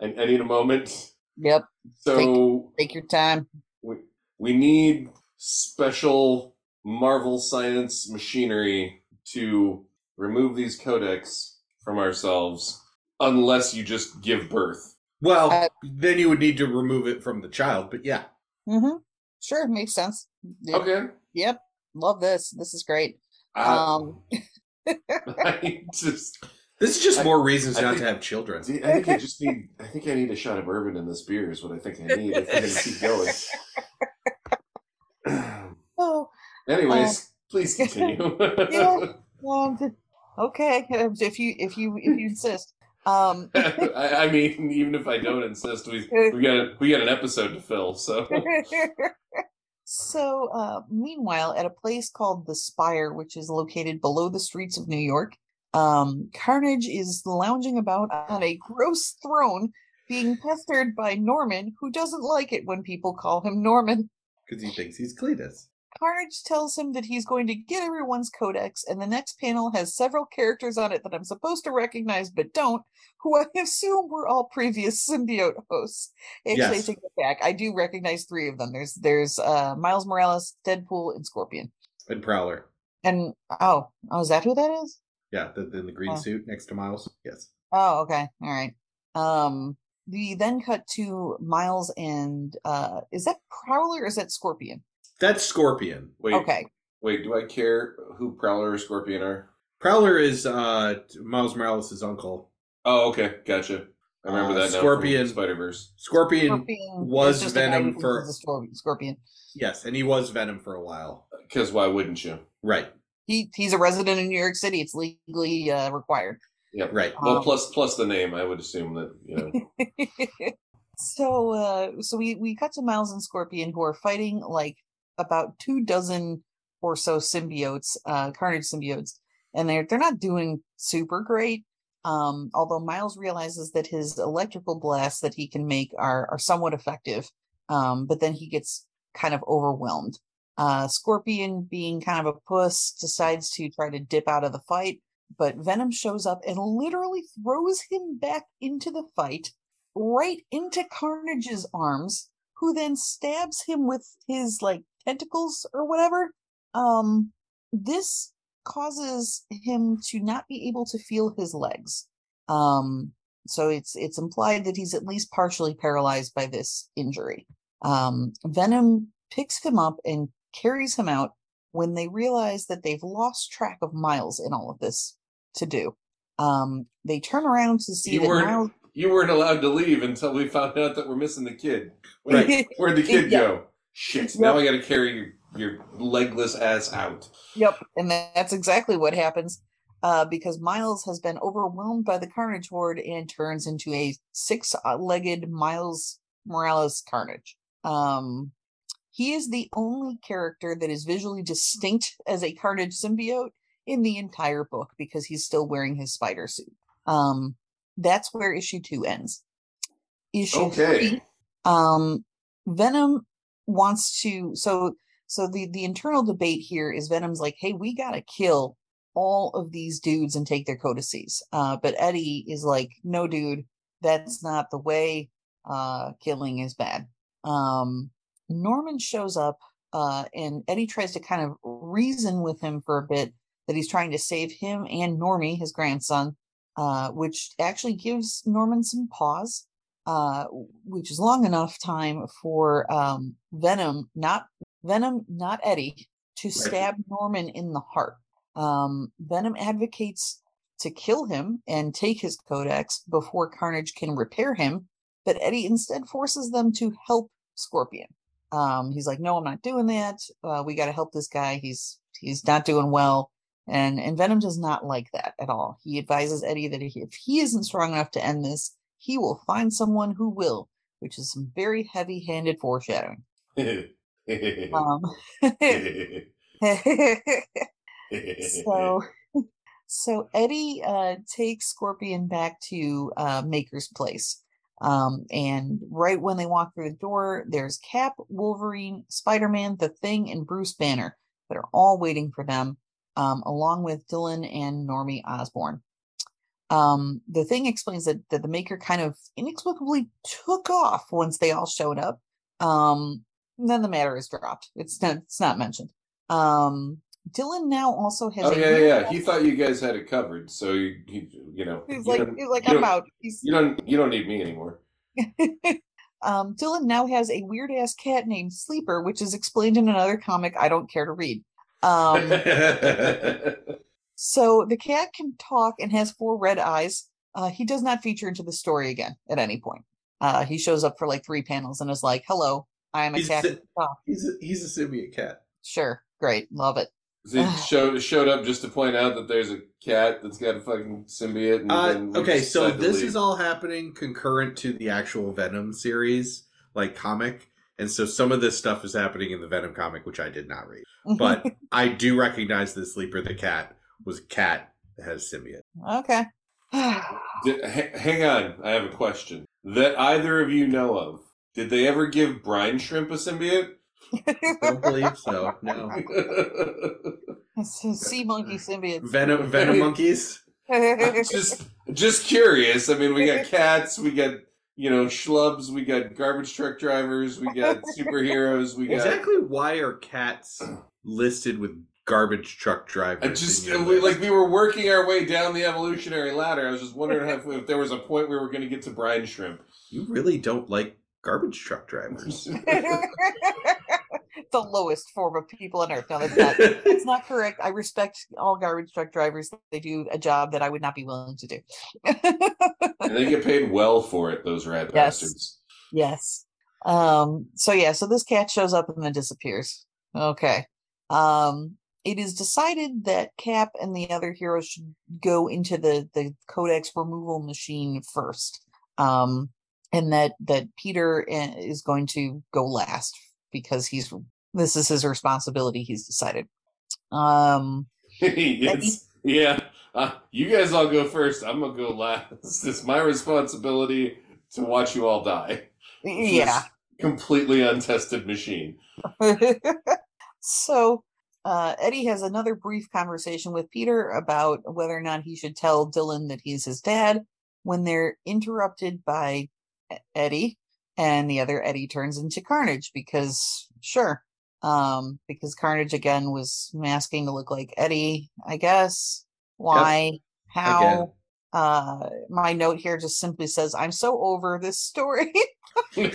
[SPEAKER 4] I, I need a moment.
[SPEAKER 3] Yep,
[SPEAKER 4] So
[SPEAKER 3] take your time.
[SPEAKER 4] we we need special Marvel science machinery to remove these codex from ourselves unless you just give birth.
[SPEAKER 2] Well,
[SPEAKER 3] Uh,
[SPEAKER 2] then you would need to remove it from the child, but yeah.
[SPEAKER 3] Mm-hmm. Sure, makes sense. Yep.
[SPEAKER 4] Okay.
[SPEAKER 3] Yep. Love this. This is great.
[SPEAKER 4] Uh,
[SPEAKER 3] Um, *laughs* *laughs*
[SPEAKER 4] I just,
[SPEAKER 2] This is just
[SPEAKER 4] I-
[SPEAKER 2] more reasons
[SPEAKER 4] I
[SPEAKER 2] not
[SPEAKER 4] think-
[SPEAKER 2] to have children.
[SPEAKER 4] I think I just need. I think I need a shot of bourbon in this beer. Is what I think I need if we're gonna keep going. *laughs* *sighs*
[SPEAKER 3] oh,
[SPEAKER 4] Anyways, please continue.
[SPEAKER 3] Yeah. um, okay. If you if you if you insist. Um,
[SPEAKER 4] I, I mean, even if I don't insist, we we got a, we got an episode to fill. So
[SPEAKER 3] so, uh, meanwhile, at a place called the Spire, which is located below the streets of New York, um, Carnage is lounging about on a gross throne, being pestered by Norman, who doesn't like it when people call him Norman.
[SPEAKER 2] Because he thinks he's Cletus.
[SPEAKER 3] Carnage tells him that he's going to get everyone's codex, and the next panel has several characters on it that I'm supposed to recognize but don't, who I *laughs* assume were all previous *laughs* symbiote hosts. Actually, I
[SPEAKER 2] Yes.
[SPEAKER 3] take it back. I do recognize three of them. There's there's uh Miles Morales, Deadpool, and Scorpion.
[SPEAKER 2] And Prowler.
[SPEAKER 3] And oh, oh, is that who that is?
[SPEAKER 2] Yeah, the, in the green
[SPEAKER 3] Oh.
[SPEAKER 2] suit next to Miles. Yes.
[SPEAKER 3] Oh, okay, all right. Um, we then cut to Miles and uh, is that Prowler or is that Scorpion?
[SPEAKER 2] That's Scorpion.
[SPEAKER 4] wait,
[SPEAKER 3] Okay,
[SPEAKER 4] wait. Do I care who Prowler or Scorpion are?
[SPEAKER 2] Prowler is uh Miles Morales' uncle.
[SPEAKER 4] Oh, okay, gotcha. I remember
[SPEAKER 2] Uh,
[SPEAKER 4] that now
[SPEAKER 2] Scorpion.
[SPEAKER 4] from Spider Verse.
[SPEAKER 2] Scorpion,
[SPEAKER 3] Scorpion
[SPEAKER 2] was
[SPEAKER 3] is a
[SPEAKER 2] Venom for-
[SPEAKER 3] he's a Scorpion.
[SPEAKER 2] yes, and he was Venom for a while.
[SPEAKER 4] Because why wouldn't you?
[SPEAKER 2] Right,
[SPEAKER 3] he he's a resident in New York City. It's legally uh, required.
[SPEAKER 4] Yep.
[SPEAKER 2] right.
[SPEAKER 4] Well,
[SPEAKER 3] Um,
[SPEAKER 4] plus plus the name, I would assume that you know. *laughs*
[SPEAKER 3] so uh so we we cut to Miles and Scorpion who are fighting like about two dozen or so symbiotes, uh carnage symbiotes, and they're they're not doing super great. Um, although Miles realizes that his electrical blasts that he can make are are somewhat effective. Um, but then he gets kind of overwhelmed. Uh Scorpion, being kind of a puss, decides to try to dip out of the fight but Venom shows up and literally throws him back into the fight, right into Carnage's arms, who then stabs him with his like tentacles or whatever. Um, this causes him to not be able to feel his legs. Um, so it's it's implied that he's at least partially paralyzed by this injury. Um, Venom picks him up and carries him out when they realize that they've lost track of Miles in all of this to do. Um, they turn around to see
[SPEAKER 4] You
[SPEAKER 3] that
[SPEAKER 4] weren't
[SPEAKER 3] Miles.
[SPEAKER 4] you weren't allowed to leave until we found out that we're missing the kid. Where,
[SPEAKER 2] Right. *laughs*
[SPEAKER 4] Where'd the kid
[SPEAKER 3] Yeah.
[SPEAKER 4] go? Shit! Now I got to carry your, your legless ass out.
[SPEAKER 3] Yep, and that's exactly what happens. Uh, because Miles has been overwhelmed by the Carnage Horde and turns into a six-legged Miles Morales Carnage. Um, he is the only character that is visually distinct as a Carnage symbiote in the entire book because he's still wearing his spider suit. Um, that's where issue two ends. Issue
[SPEAKER 4] Okay.
[SPEAKER 3] three, um, Venom wants to so so the the internal debate here is Venom's like, hey, we gotta kill all of these dudes and take their codices. Uh, but Eddie is like, no, dude, that's not the way. Uh, killing is bad. Um, Norman shows up, uh, and Eddie tries to kind of reason with him for a bit that he's trying to save him and Normie, his grandson, uh, which actually gives Norman some pause, uh, which is long enough time for um, Venom, not Venom, not Eddie, to stab Norman in the heart. Um, Venom advocates to kill him and take his codex before Carnage can repair him, but Eddie instead forces them to help Scorpion. Um, he's like, "No, I'm not doing that. Uh, we got to help this guy. He's he's not doing well." And and Venom does not like that at all. He advises Eddie that if he isn't strong enough to end this, he will find someone who will, which is some very heavy-handed foreshadowing. Um, *laughs* so *laughs* so Eddie uh takes Scorpion back to uh Maker's place. Um and right when they walk through the door, there's Cap, Wolverine, Spider-Man, The Thing, and Bruce Banner that are all waiting for them, um, along with Dylan and Normie Osborn. Um, the thing explains that, that the maker kind of inexplicably took off once they all showed up. Um, then the matter is dropped. It's not it's not mentioned. Um, Dylan now also has
[SPEAKER 4] Oh
[SPEAKER 3] a
[SPEAKER 4] yeah, yeah, yeah. He thought you guys had it covered, so you, he, you know,
[SPEAKER 3] He's
[SPEAKER 4] you
[SPEAKER 3] like, he's like, I'm out. He's
[SPEAKER 4] You don't, you don't need me anymore. *laughs*
[SPEAKER 3] um, Dylan now has a weird ass cat named Sleeper, which is explained in another comic I don't care to read. Um, *laughs* so the cat can talk and has four red eyes. Uh, he does not feature into the story again at any point. Uh, he shows up for like three panels and is like, "Hello, I am a
[SPEAKER 2] He's
[SPEAKER 3] cat."
[SPEAKER 2] si-
[SPEAKER 3] who.
[SPEAKER 2] He's a, he's a symbiote cat.
[SPEAKER 3] Sure, great, love it.
[SPEAKER 4] he *sighs* showed showed up just to point out that there's a cat that's got a fucking symbiote. And
[SPEAKER 2] Uh,
[SPEAKER 4] then
[SPEAKER 2] okay, so this is all happening concurrent to the actual Venom series, like comic, and so some of this stuff is happening in the Venom comic, which I did not read. But *laughs* I do recognize the Sleeper the cat was a cat that has symbiote.
[SPEAKER 3] okay. *sighs*
[SPEAKER 4] Did, ha- hang on, I have a question that either of you know of. Did they ever give brine shrimp a symbiote? *laughs*
[SPEAKER 2] Don't believe so. No. *laughs*
[SPEAKER 3] Sea monkey symbiote.
[SPEAKER 2] Venom Venom monkeys. *laughs*
[SPEAKER 4] just, just curious. I mean, we got cats, we got you know schlubs, we got garbage truck drivers, we got superheroes, we got.
[SPEAKER 2] Exactly why are cats listed with garbage truck drivers?
[SPEAKER 4] I just
[SPEAKER 2] your
[SPEAKER 4] we, like we were working our way down the evolutionary ladder. I was just wondering if, if there was a point where we were going to get to brine shrimp.
[SPEAKER 2] you really don't like garbage truck drivers. *laughs* *laughs*
[SPEAKER 3] the lowest form of people on earth. No, that's not. It's not correct. I respect all garbage truck drivers. They do a job that I would not be willing to do. *laughs*
[SPEAKER 4] and they get paid well for it. Those rat
[SPEAKER 3] Yes.
[SPEAKER 4] bastards.
[SPEAKER 3] yes. Um. So yeah. So this cat shows up and then disappears. Okay. Um. It is decided that Cap and the other heroes should go into the the Codex removal machine first. Um. And that that Peter uh, is going to go last because he's this is his responsibility. He's decided. Um. *laughs*
[SPEAKER 4] it's, yeah. Uh, you guys all go first. I'm gonna go last. *laughs* It's my responsibility to watch you all die.
[SPEAKER 3] Yeah.
[SPEAKER 4] completely untested machine. *laughs*
[SPEAKER 3] so uh, Eddie has another brief conversation with Peter about whether or not he should tell Dylan that he's his dad when they're interrupted by Eddie and the other Eddie turns into Carnage because sure um because Carnage again was masking to look like Eddie I guess. Why? How? Uh my note here just simply says I'm so over this story. *laughs* *laughs*
[SPEAKER 2] We're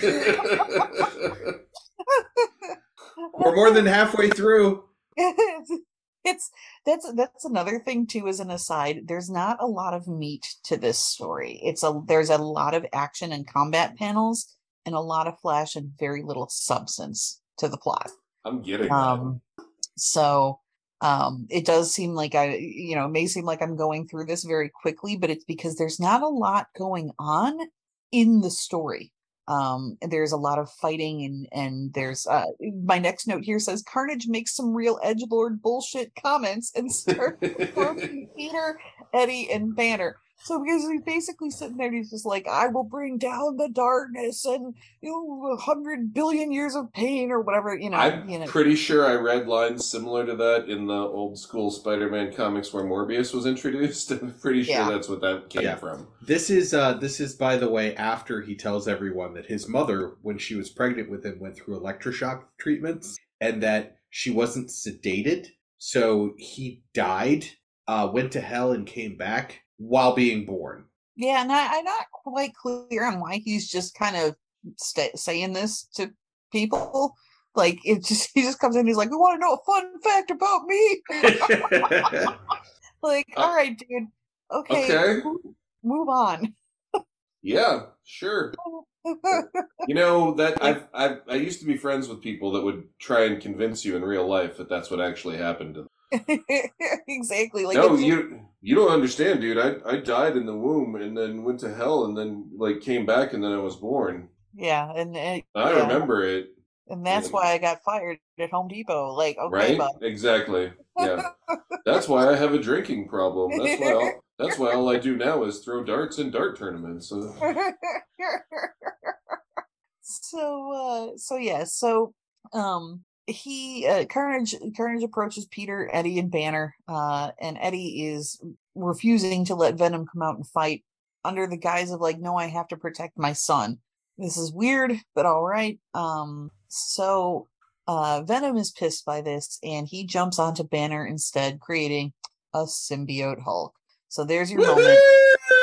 [SPEAKER 2] more than halfway through. *laughs*
[SPEAKER 3] it's, that's that's another thing too as an aside there's not a lot of meat to this story. It's a there's a lot of action and combat panels and a lot of flash and very little substance to the plot.
[SPEAKER 4] I'm getting that.
[SPEAKER 3] um so um it does seem like i you know it may seem like i'm going through this very quickly but it's because there's not a lot going on in the story um there's a lot of fighting and and there's uh my next note here says carnage makes some real edge lord bullshit comments and starts *laughs* peter eddie and banner so because he's basically sitting there and he's just like i will bring down the darkness and you know a hundred billion years of pain or whatever you know
[SPEAKER 4] I'm
[SPEAKER 3] you know
[SPEAKER 4] pretty sure I read lines similar to that in the old school Spider-Man comics where Morbius was *laughs* introduced. I'm pretty sure
[SPEAKER 3] Yeah.
[SPEAKER 4] that's what that came
[SPEAKER 2] Yeah.
[SPEAKER 4] from.
[SPEAKER 2] This is uh this is by the way after he tells everyone that his mother when she was pregnant with him went through electroshock treatments and that she wasn't sedated so he died uh went to hell and came back while being born.
[SPEAKER 3] Yeah, and I, I'm not quite clear on why he's just kind of sta saying this to people. Like it just *laughs* he just comes in, he's like, "We want to know a fun fact about me?" *laughs* *laughs* Like,
[SPEAKER 4] Uh,
[SPEAKER 3] all right, dude. Okay,
[SPEAKER 4] okay.
[SPEAKER 3] Move, move on.
[SPEAKER 4] Yeah, sure. You know that I've, I've I used to be friends with people that would try and convince you in real life that that's what actually happened to them. *laughs*
[SPEAKER 3] exactly. Like
[SPEAKER 4] no, you you don't understand, dude. I I died in the womb and then went to hell and then like came back and then I was born.
[SPEAKER 3] yeah, and, and
[SPEAKER 4] I
[SPEAKER 3] yeah,
[SPEAKER 4] remember it,
[SPEAKER 3] and that's why I got fired at Home Depot. Like, okay,
[SPEAKER 4] right?
[SPEAKER 3] bud.
[SPEAKER 4] Exactly. Yeah. *laughs* That's why I have a drinking problem. That's why all, that's why all I do now is throw darts in dart tournaments. So, *laughs*
[SPEAKER 3] so uh so yeah so um he uh carnage carnage approaches peter eddie and banner uh and eddie is refusing to let venom come out and fight under the guise of like no i have to protect my son this is weird but all right um so uh, Venom is pissed by this and he jumps onto Banner instead, creating a symbiote Hulk. So there's your moment.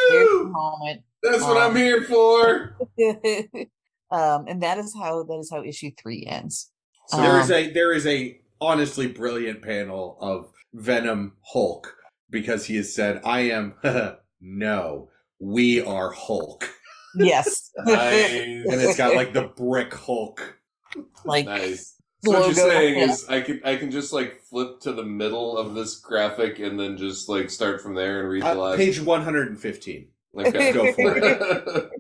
[SPEAKER 3] There's your moment.
[SPEAKER 4] That's what I'm
[SPEAKER 3] Um,
[SPEAKER 4] here for. *laughs*
[SPEAKER 3] um, and that is how that is how issue three ends.
[SPEAKER 4] So
[SPEAKER 2] There is
[SPEAKER 3] Um,
[SPEAKER 2] a there is a honestly brilliant panel of Venom Hulk because he has said, "I am *laughs* no, we are Hulk,"
[SPEAKER 3] Yes. *laughs*
[SPEAKER 4] nice.
[SPEAKER 2] and it's got like the brick Hulk.
[SPEAKER 3] like
[SPEAKER 4] nice. So what you're saying
[SPEAKER 3] yeah.
[SPEAKER 4] is I can I can just like flip to the middle of this graphic and then just like start from there and read the
[SPEAKER 2] Uh,
[SPEAKER 4] last
[SPEAKER 2] page one hundred and fifteen.
[SPEAKER 4] Okay.
[SPEAKER 2] Go for it.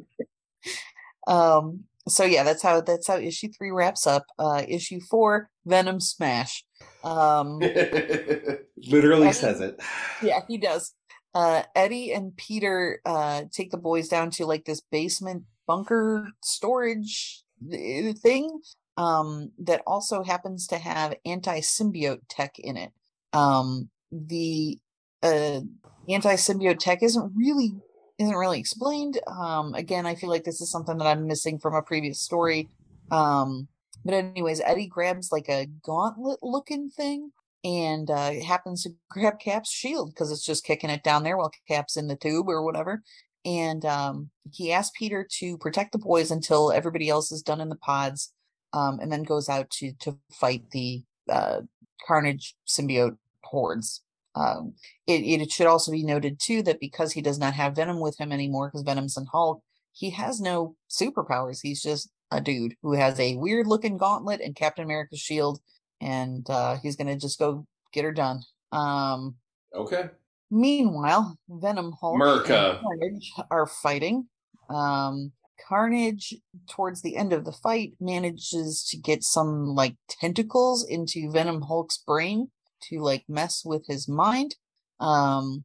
[SPEAKER 2] *laughs*
[SPEAKER 3] um so yeah that's how that's how issue three wraps up uh issue four venom smash. Um *laughs*
[SPEAKER 2] Literally
[SPEAKER 3] Eddie-
[SPEAKER 2] says it.
[SPEAKER 3] yeah he does. Uh eddie and peter uh take the boys down to like this basement bunker storage thing um that also happens to have anti-symbiote tech in it. Um the uh anti-symbiote tech isn't really isn't really explained um again i feel like this is something that i'm missing from a previous story um but anyways eddie grabs like a gauntlet looking thing and uh happens to *laughs* grab cap's shield because it's just kicking it down there while cap's in the tube or whatever and um he asks peter to protect the boys until everybody else is done in the pods um and then goes out to to fight the uh carnage symbiote hordes um it, it should also be noted too that because he does not have Venom with him anymore, because Venom's in Hulk, he has no superpowers. He's just a dude who has a weird looking gauntlet and Captain America's shield, and uh, he's gonna just go get her done. Um,
[SPEAKER 4] okay.
[SPEAKER 3] meanwhile, Venom, Hulk, and Carnage are fighting. Um, Carnage, towards the end of the fight, manages to get some like tentacles into Venom Hulk's brain to like mess with his mind. Um,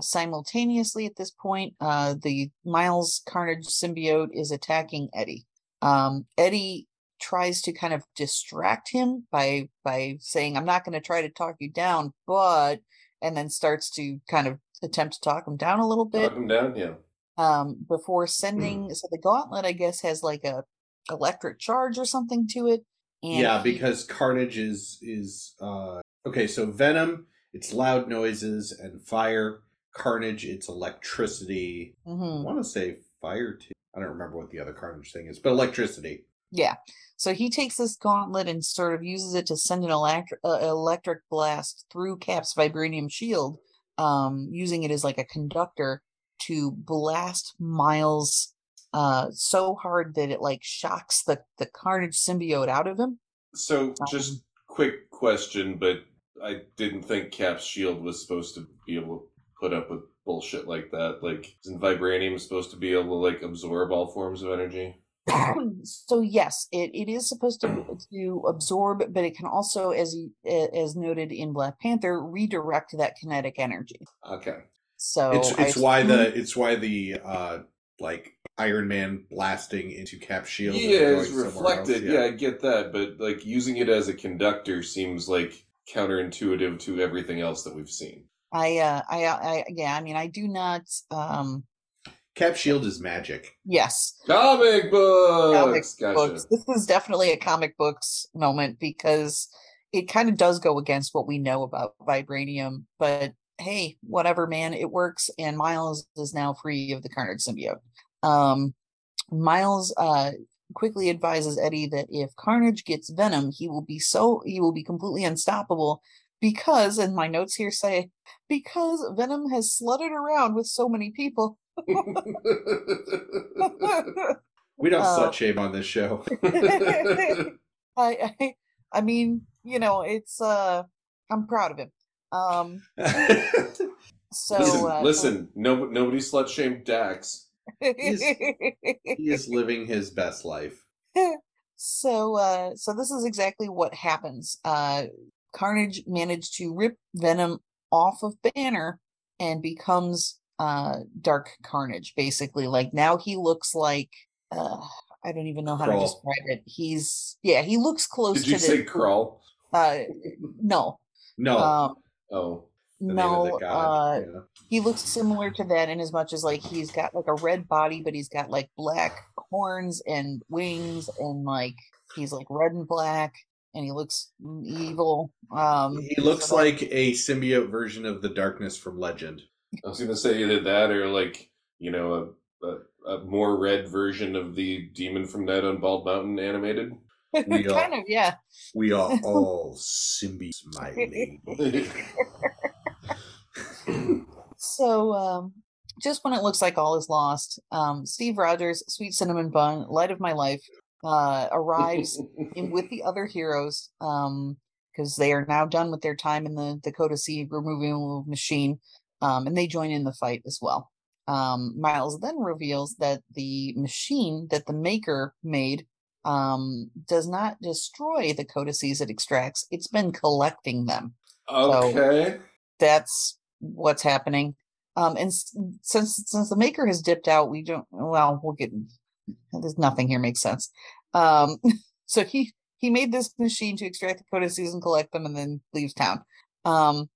[SPEAKER 3] simultaneously, at this point, uh, the Miles Carnage symbiote is attacking Eddie. Um, Eddie tries to kind of distract him by by saying, "I'm not going to try to talk you down," but and then starts to kind of attempt to talk him down a little bit
[SPEAKER 4] Talk him down, yeah.
[SPEAKER 3] um before sending so the gauntlet i guess has like a electric charge or something to it and
[SPEAKER 2] yeah, because Carnage is is uh okay. So Venom, it's loud noises and fire. Carnage, it's electricity. I
[SPEAKER 3] Mhm.
[SPEAKER 2] want to say fire too. I don't remember what the other Carnage thing is, but electricity.
[SPEAKER 3] yeah so he takes this gauntlet and sort of uses it to send an electric uh, electric blast through cap's vibranium shield um using it as like a conductor to blast miles uh so hard that it like shocks the the carnage symbiote out of him
[SPEAKER 4] So just quick question, but I didn't think Cap's shield was supposed to be able to put up with bullshit like that. Like isn't vibranium supposed to be able to like absorb all forms of energy? *clears throat*
[SPEAKER 3] so yes, it, it is supposed to to absorb, but it can also, as as noted in Black Panther, redirect that kinetic energy.
[SPEAKER 4] Okay.
[SPEAKER 3] So
[SPEAKER 2] it's
[SPEAKER 3] I
[SPEAKER 2] why the it's why the uh like Iron Man blasting into Cap shield.
[SPEAKER 4] Yeah,
[SPEAKER 2] going
[SPEAKER 4] it's reflected.
[SPEAKER 2] else,
[SPEAKER 4] Yeah. I get that, but like using it as a conductor seems like counterintuitive to everything else that we've seen.
[SPEAKER 3] I uh I I yeah I mean I do not um
[SPEAKER 2] Cap shield is magic.
[SPEAKER 3] yes
[SPEAKER 4] Comic books.
[SPEAKER 3] comic
[SPEAKER 4] gotcha.
[SPEAKER 3] books. This is definitely a comic books moment because it kind of does go against what we know about vibranium. But hey, whatever, man, it works. And Miles is now free of the Carnage symbiote. Um, Miles uh quickly advises Eddie that if Carnage gets Venom, he will be so he will be completely unstoppable because, and my notes here say, because Venom has slutted around with so many people. *laughs*
[SPEAKER 2] We don't
[SPEAKER 3] Uh,
[SPEAKER 2] slut shame on this show. *laughs*
[SPEAKER 3] I, I I mean, you know, it's uh I'm proud of him. Um *laughs* so
[SPEAKER 4] listen,
[SPEAKER 3] uh,
[SPEAKER 4] listen. No, nobody slut shamed Dax.
[SPEAKER 2] He is living his best life. *laughs*
[SPEAKER 3] so uh so this is exactly what happens. Uh Carnage managed to rip Venom off of Banner and becomes uh Dark Carnage basically. Like now he looks like uh I don't even know how to describe it. He's yeah, he looks close
[SPEAKER 4] Did
[SPEAKER 3] to
[SPEAKER 4] you say
[SPEAKER 3] the
[SPEAKER 4] crawl?
[SPEAKER 3] uh no.
[SPEAKER 2] No,
[SPEAKER 3] Um
[SPEAKER 4] Oh,
[SPEAKER 2] the name of
[SPEAKER 3] no, uh,
[SPEAKER 2] yeah.
[SPEAKER 3] he looks similar to that in as much as like he's got like a red body, but he's got like black horns and wings, and like he's like red and black, and he looks evil. Um,
[SPEAKER 2] He looks
[SPEAKER 3] so
[SPEAKER 2] like a symbiote version of the darkness from Legend.
[SPEAKER 4] I was gonna say either that or like you know a, a, a more red version of the demon from Night on Bald Mountain animated.
[SPEAKER 2] We *laughs* are-
[SPEAKER 3] kind of, yeah.
[SPEAKER 2] We are *laughs* all symbiotes, my lady. *laughs*
[SPEAKER 3] So, um, just when it looks like all is lost, um, Steve Rogers, Sweet Cinnamon Bun, Light of My Life, uh, arrives in with the other heroes um because they are now done with their time in the Dakota Sea removal machine um and they join in the fight as well. Um Miles then reveals that the machine that the maker made um does not destroy the codices it extracts. It's been collecting them.
[SPEAKER 4] okay.
[SPEAKER 3] That's what's happening. Um and since since the maker has dipped out, we don't well, we'll get there's nothing here makes sense. Um, *laughs* so he he made this machine to extract the codices and collect them, and then leaves town. Um,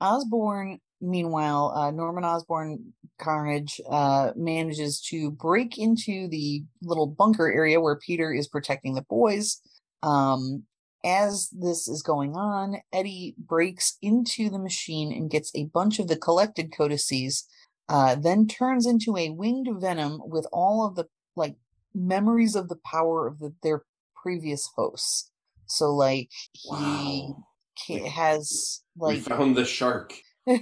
[SPEAKER 3] Osborn, meanwhile, uh, Norman Osborn Carnage uh, manages to break into the little bunker area where Peter is protecting the boys. Um, as this is going on, Eddie breaks into the machine and gets a bunch of the collected codices uh, then turns into a winged venom with all of the like memories of the power of the, their previous hosts. So like he
[SPEAKER 4] Wow.
[SPEAKER 3] ca- has
[SPEAKER 4] we
[SPEAKER 3] like
[SPEAKER 4] found the shark. *laughs*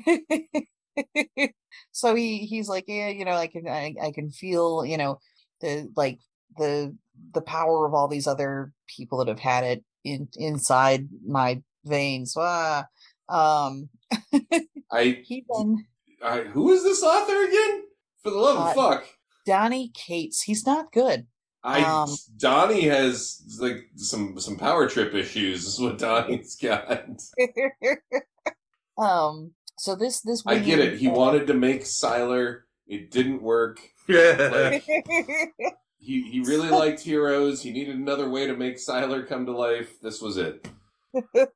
[SPEAKER 3] so he he's like yeah you know I can I, I can feel you know the like the the power of all these other people that have had it in inside my veins. Ah, um, *laughs*
[SPEAKER 4] I,
[SPEAKER 3] he then
[SPEAKER 4] I who is this author again? For the love of
[SPEAKER 3] Uh,
[SPEAKER 4] fuck.
[SPEAKER 3] Donny Cates. He's not good.
[SPEAKER 4] I
[SPEAKER 3] um,
[SPEAKER 4] Donny has like some some power trip issues. Is what Donny's got. *laughs*
[SPEAKER 3] um. So this this
[SPEAKER 4] I get it. He
[SPEAKER 3] winged-
[SPEAKER 4] wanted to make Sylar. It didn't work. *laughs*
[SPEAKER 2] Yeah.
[SPEAKER 4] He he really liked Heroes. He needed another way to make Sylar come to life. This was it. *laughs*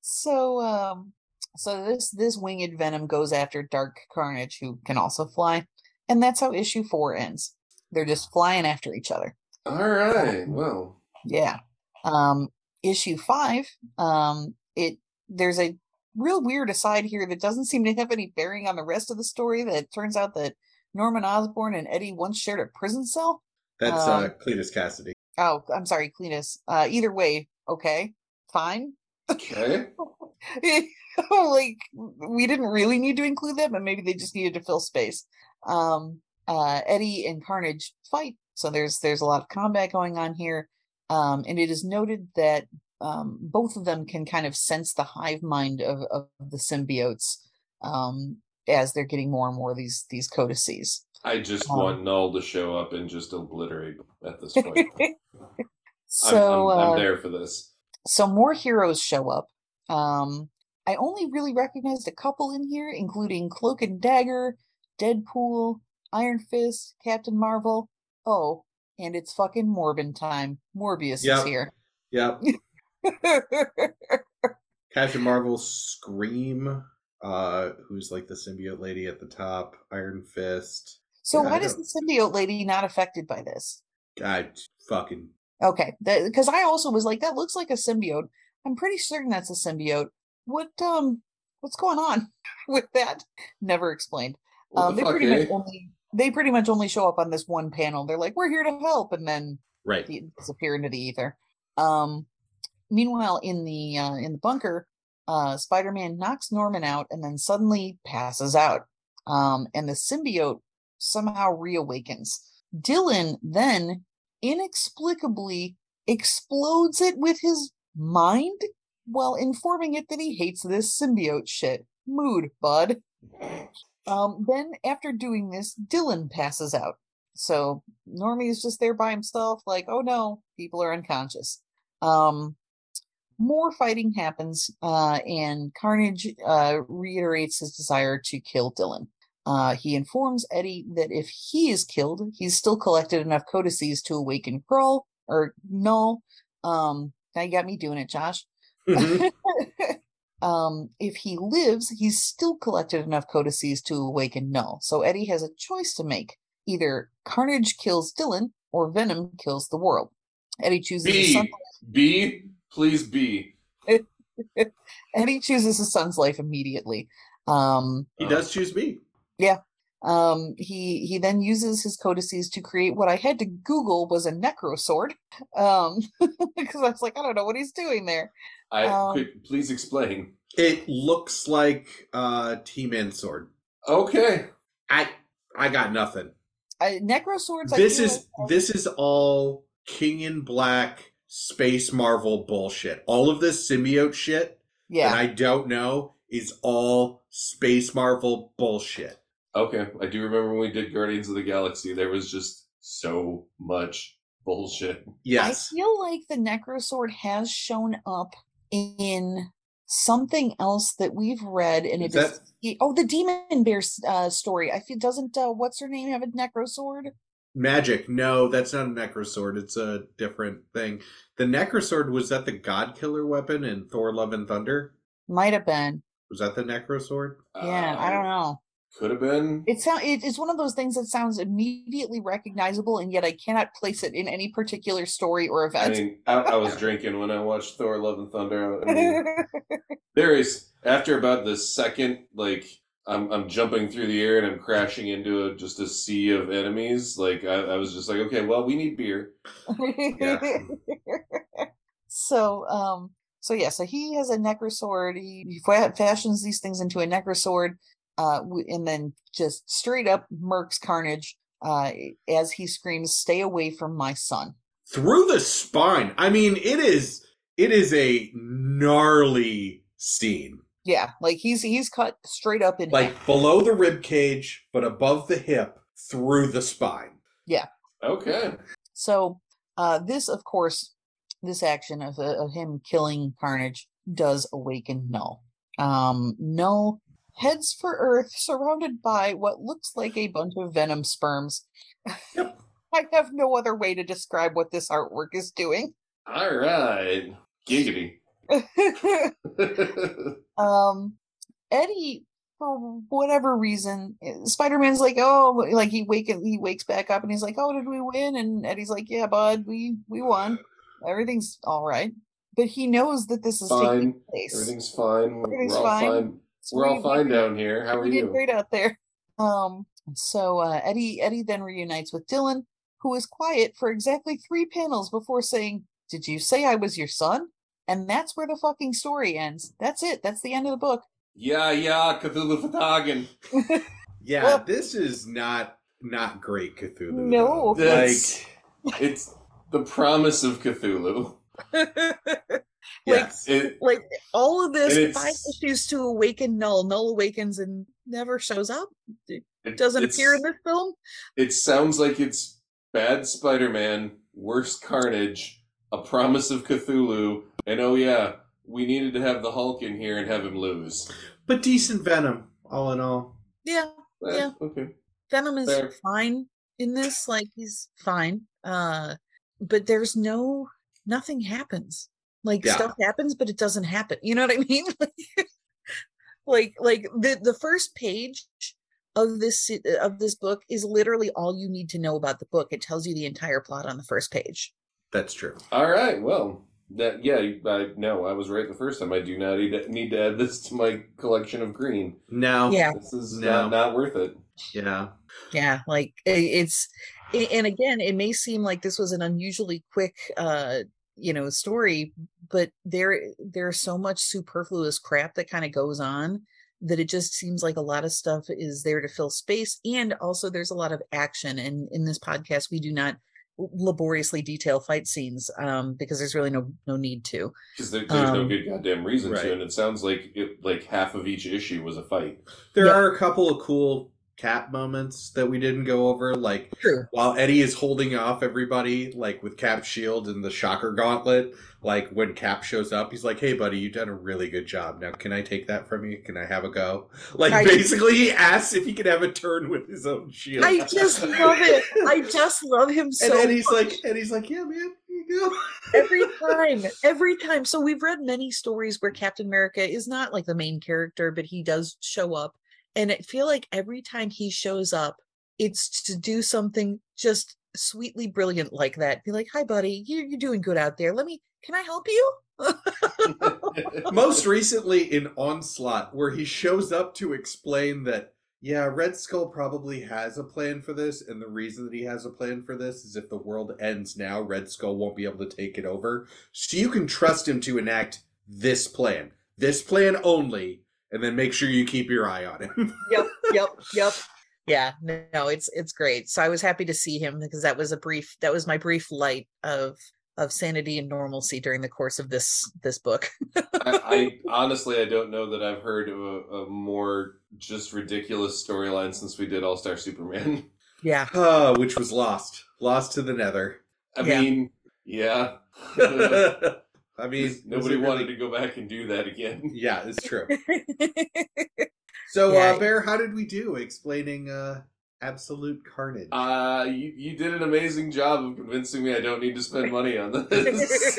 [SPEAKER 3] so um. So this this winged venom goes after Dark Carnage, who can also fly, and that's how issue four ends. They're just flying after each other.
[SPEAKER 4] All right. Well,
[SPEAKER 3] Yeah. Um issue 5 um it there's a real weird aside here that doesn't seem to have any bearing on the rest of the story that turns out that Norman Osborn and Eddie once shared a prison cell.
[SPEAKER 2] That's uh,
[SPEAKER 3] Um,
[SPEAKER 2] Cletus Kasady.
[SPEAKER 3] Oh, I'm sorry, Cletus. Uh either way, okay. Fine.
[SPEAKER 4] okay. *laughs*
[SPEAKER 3] like we didn't really need to include that, but maybe they just needed to fill space. Um uh Eddie and Carnage fight. So there's there's a lot of combat going on here. Um and it is noted that um both of them can kind of sense the hive mind of, of the symbiotes um as they're getting more and more of these these codices.
[SPEAKER 4] I just
[SPEAKER 3] Um,
[SPEAKER 4] want Knull to show up and just obliterate at this point. *laughs* I'm-
[SPEAKER 3] so
[SPEAKER 4] I'm, I'm,
[SPEAKER 3] uh,
[SPEAKER 4] there for this.
[SPEAKER 3] so more heroes show up. Um, I only really recognized a couple in here, including Cloak and Dagger, Deadpool, Iron Fist, Captain Marvel. Oh, and it's fucking Morbin time. Morbius
[SPEAKER 2] Yep.
[SPEAKER 3] is here.
[SPEAKER 2] Yep. *laughs* Captain Marvel, Scream, uh, who's like the symbiote lady at the top, Iron Fist.
[SPEAKER 3] So why does
[SPEAKER 2] don't-
[SPEAKER 3] the symbiote lady not affected by this?
[SPEAKER 2] I fucking.
[SPEAKER 3] Okay, because I also was like, that looks like a symbiote. I'm pretty certain that's a symbiote. What um, what's going on *laughs* with that? Never explained. Um,
[SPEAKER 4] the
[SPEAKER 3] they pretty
[SPEAKER 4] eh?
[SPEAKER 3] much only they pretty much only show up on this one panel. They're like, "We're here to help," and then
[SPEAKER 2] Right.
[SPEAKER 3] di- disappear into the ether. Um, meanwhile, in the uh, in the bunker, uh, Spider-Man knocks Norman out and then suddenly passes out. Um, and the symbiote somehow reawakens. Dylan then inexplicably explodes it with his mind while informing it that he hates this symbiote shit. Mood, bud. Um, then after doing this, Dylan passes out. So Normie is just there by himself, like, oh no, people are unconscious. Um, more fighting happens, uh, and Carnage uh, reiterates his desire to kill Dylan. Uh, he informs Eddie that if he is killed, he's still collected enough codices to awaken Krull or Knull. Um, now you got me doing it, Josh.
[SPEAKER 2] Mhm. *laughs*
[SPEAKER 3] um, if he lives, he's still collected enough codices to awaken Knull. So Eddie has a choice to make. Either Carnage kills Dylan or Venom kills the world. Eddie chooses
[SPEAKER 4] B
[SPEAKER 3] son-
[SPEAKER 4] B Please B. *laughs*
[SPEAKER 3] and he chooses his son's life immediately. Um,
[SPEAKER 2] He does choose me.
[SPEAKER 3] um, he he then uses his codices to create what I had to Google was a necro sword, um, *laughs* because I was like, I don't know what he's doing there.
[SPEAKER 4] I
[SPEAKER 3] Um,
[SPEAKER 4] could please explain.
[SPEAKER 2] It looks like uh T-Man sword.
[SPEAKER 4] Okay.
[SPEAKER 2] I I got nothing.
[SPEAKER 3] I, necro swords.
[SPEAKER 2] This
[SPEAKER 3] feel
[SPEAKER 2] is
[SPEAKER 3] like-
[SPEAKER 2] this is all King in Black space Marvel bullshit. All of this symbiote shit that
[SPEAKER 3] yeah.
[SPEAKER 2] I don't know is all space Marvel bullshit.
[SPEAKER 4] Okay. I do remember when we did Guardians of the Galaxy, there was just so much bullshit.
[SPEAKER 2] Yes.
[SPEAKER 3] I feel like the necro sword has shown up in something else that we've read, and
[SPEAKER 2] Is
[SPEAKER 3] it is
[SPEAKER 2] that-
[SPEAKER 3] oh the demon bear uh, story. I feel doesn't uh, what's her name have a necro sword?
[SPEAKER 2] Magic. No, that's not a Necrosword. It's a different thing. The Necrosword was that the God Killer weapon in Thor: Love and Thunder.
[SPEAKER 3] Might have been.
[SPEAKER 2] Was that the Necrosword?
[SPEAKER 3] Yeah, I don't know.
[SPEAKER 4] Could have been.
[SPEAKER 3] It sound it is one of those things that sounds immediately recognizable, and yet I cannot place it in any particular story or
[SPEAKER 4] I
[SPEAKER 3] event.
[SPEAKER 4] mean, I, I was drinking when I watched Thor: Love and Thunder. I mean, *laughs* there is after about the second, like I'm I'm jumping through the air and I'm crashing into a, just a sea of enemies. Like I, I was just like, okay, well, we need beer. *laughs*
[SPEAKER 3] so um so yeah so he has a necro sword he, he fashions these things into a necro sword uh and then just straight up murks carnage uh as he screams stay away from my son
[SPEAKER 2] Through the spine. I mean, it is it is a gnarly scene.
[SPEAKER 3] yeah like he's he's cut straight up in
[SPEAKER 2] Like below the rib cage, but above the hip, through the spine. Yeah.
[SPEAKER 4] Okay.
[SPEAKER 3] So uh, this, of course, this action of, uh, of him killing Carnage does awaken Knull. Um, Knull heads for Earth, surrounded by what looks like a bunch of venom sperms. *laughs* I have no other way to describe what this artwork is doing.
[SPEAKER 4] All right. Giggity. *laughs* *laughs*
[SPEAKER 3] um, Eddie, for whatever reason, eh, Spider-Man's like, oh, like he wake he wakes back up and he's like, oh, did we win? And Eddie's like, yeah, bud, we we won. Everything's all right. But he knows that this is taking
[SPEAKER 4] fine.
[SPEAKER 3] place.
[SPEAKER 4] Everything's fine.
[SPEAKER 3] Everything's fine.
[SPEAKER 4] fine. We're all
[SPEAKER 3] We-
[SPEAKER 4] fine down here. How are
[SPEAKER 3] we did
[SPEAKER 4] you?
[SPEAKER 3] great out there. Um, so uh, Eddie Eddie then reunites with Dylan, who is quiet for exactly three panels before saying, "Did you say I was your son?" And that's where the fucking story ends. That's it. That's the end of the book.
[SPEAKER 4] Yeah, yeah, Cthulhu fhtagn. *laughs*
[SPEAKER 2] Yeah,
[SPEAKER 3] Well-
[SPEAKER 2] this is not not great Cthulhu.
[SPEAKER 3] No.
[SPEAKER 4] like it's the promise of Cthulhu. *laughs*
[SPEAKER 2] like
[SPEAKER 3] Like.
[SPEAKER 4] It,
[SPEAKER 3] like all of this
[SPEAKER 4] And
[SPEAKER 3] five issues to awaken Knull. Knull awakens and never shows up.
[SPEAKER 4] it
[SPEAKER 3] Doesn't appear in this film.
[SPEAKER 4] It sounds like it's bad Spider-Man, worse Carnage, a promise of Cthulhu, and oh yeah, we needed to have the Hulk in here and have him lose.
[SPEAKER 2] but decent Venom, all in all.
[SPEAKER 3] Yeah,
[SPEAKER 4] Eh,
[SPEAKER 3] Yeah.
[SPEAKER 4] Okay.
[SPEAKER 3] Venom is
[SPEAKER 4] Fair.
[SPEAKER 3] fine in this. Like he's fine. Uh, but there's no nothing happens. Like
[SPEAKER 2] Yeah.
[SPEAKER 3] stuff happens, but it doesn't happen. You know what I mean? *laughs* like like the the first page of this of this book is literally all you need to know about the book. It tells you the entire plot on the first page.
[SPEAKER 2] That's true.
[SPEAKER 4] All right. Well, that yeah. I no, I was right the first time. I do not need to, need to add this to my collection of green.
[SPEAKER 2] No.
[SPEAKER 3] Yeah.
[SPEAKER 4] This is
[SPEAKER 2] No.
[SPEAKER 4] not not worth it.
[SPEAKER 2] Yeah.
[SPEAKER 3] yeah like it's and again it may seem like this was an unusually quick uh you know story but there there's so much superfluous crap that kind of goes on that it just seems like a lot of stuff is there to fill space and also there's a lot of action and in this podcast we do not laboriously detail fight scenes um because there's really no no need to
[SPEAKER 4] Because there, there's no
[SPEAKER 3] Um,
[SPEAKER 4] good goddamn reason
[SPEAKER 2] right.
[SPEAKER 4] to, and it sounds like it, like half of each issue was a fight.
[SPEAKER 2] There
[SPEAKER 3] Yeah.
[SPEAKER 2] are a couple of cool cap moments that we didn't go over, like
[SPEAKER 3] true
[SPEAKER 2] while Eddie is holding off everybody, like with Cap's shield and the shocker gauntlet, like when Cap shows up, he's like, Hey buddy, you've done a really good job. Now can I take that from you? Can I have a go? Like
[SPEAKER 3] I-
[SPEAKER 2] basically he asks if he can have a turn with his own shield.
[SPEAKER 3] i just *laughs* love it i just love him so
[SPEAKER 2] and Eddie's
[SPEAKER 3] much.
[SPEAKER 2] like Eddie's like, Yeah, man, here you go. *laughs*
[SPEAKER 3] every time every time so we've read many stories where captain america is not like the main character but he does show up and i feel like every time he shows up it's to do something just sweetly brilliant like that be like hi buddy you're, you're doing good out there let me can i help you *laughs*
[SPEAKER 2] Most recently in Onslaught, where he shows up to explain that, yeah, Red Skull probably has a plan for this, and the reason that he has a plan for this is if the world ends now, Red Skull won't be able to take it over. So you can trust him to enact this plan. This plan only, and then make sure you keep your eye on him. *laughs*
[SPEAKER 3] yep, yep, yep. Yeah, no, it's it's great. So I was happy to see him because that was a brief that was my brief light of of sanity and normalcy during the course of this this book. *laughs*
[SPEAKER 4] I, I honestly I don't know that I've heard of a, a more just ridiculous storyline since we did All Star Superman. *laughs*
[SPEAKER 3] yeah.
[SPEAKER 2] Ah, which was lost. Lost to the nether.
[SPEAKER 4] I
[SPEAKER 3] Yeah.
[SPEAKER 4] mean, yeah.
[SPEAKER 2] I mean,
[SPEAKER 4] Nobody wanted
[SPEAKER 2] really-
[SPEAKER 4] to go back and do that again. *laughs*
[SPEAKER 2] Yeah, it's true. *laughs* So,
[SPEAKER 3] Yeah.
[SPEAKER 2] uh, Bear, how did we do explaining uh, absolute carnage?
[SPEAKER 4] Uh, you, you did an amazing job of convincing me I don't need to spend *laughs* money on this.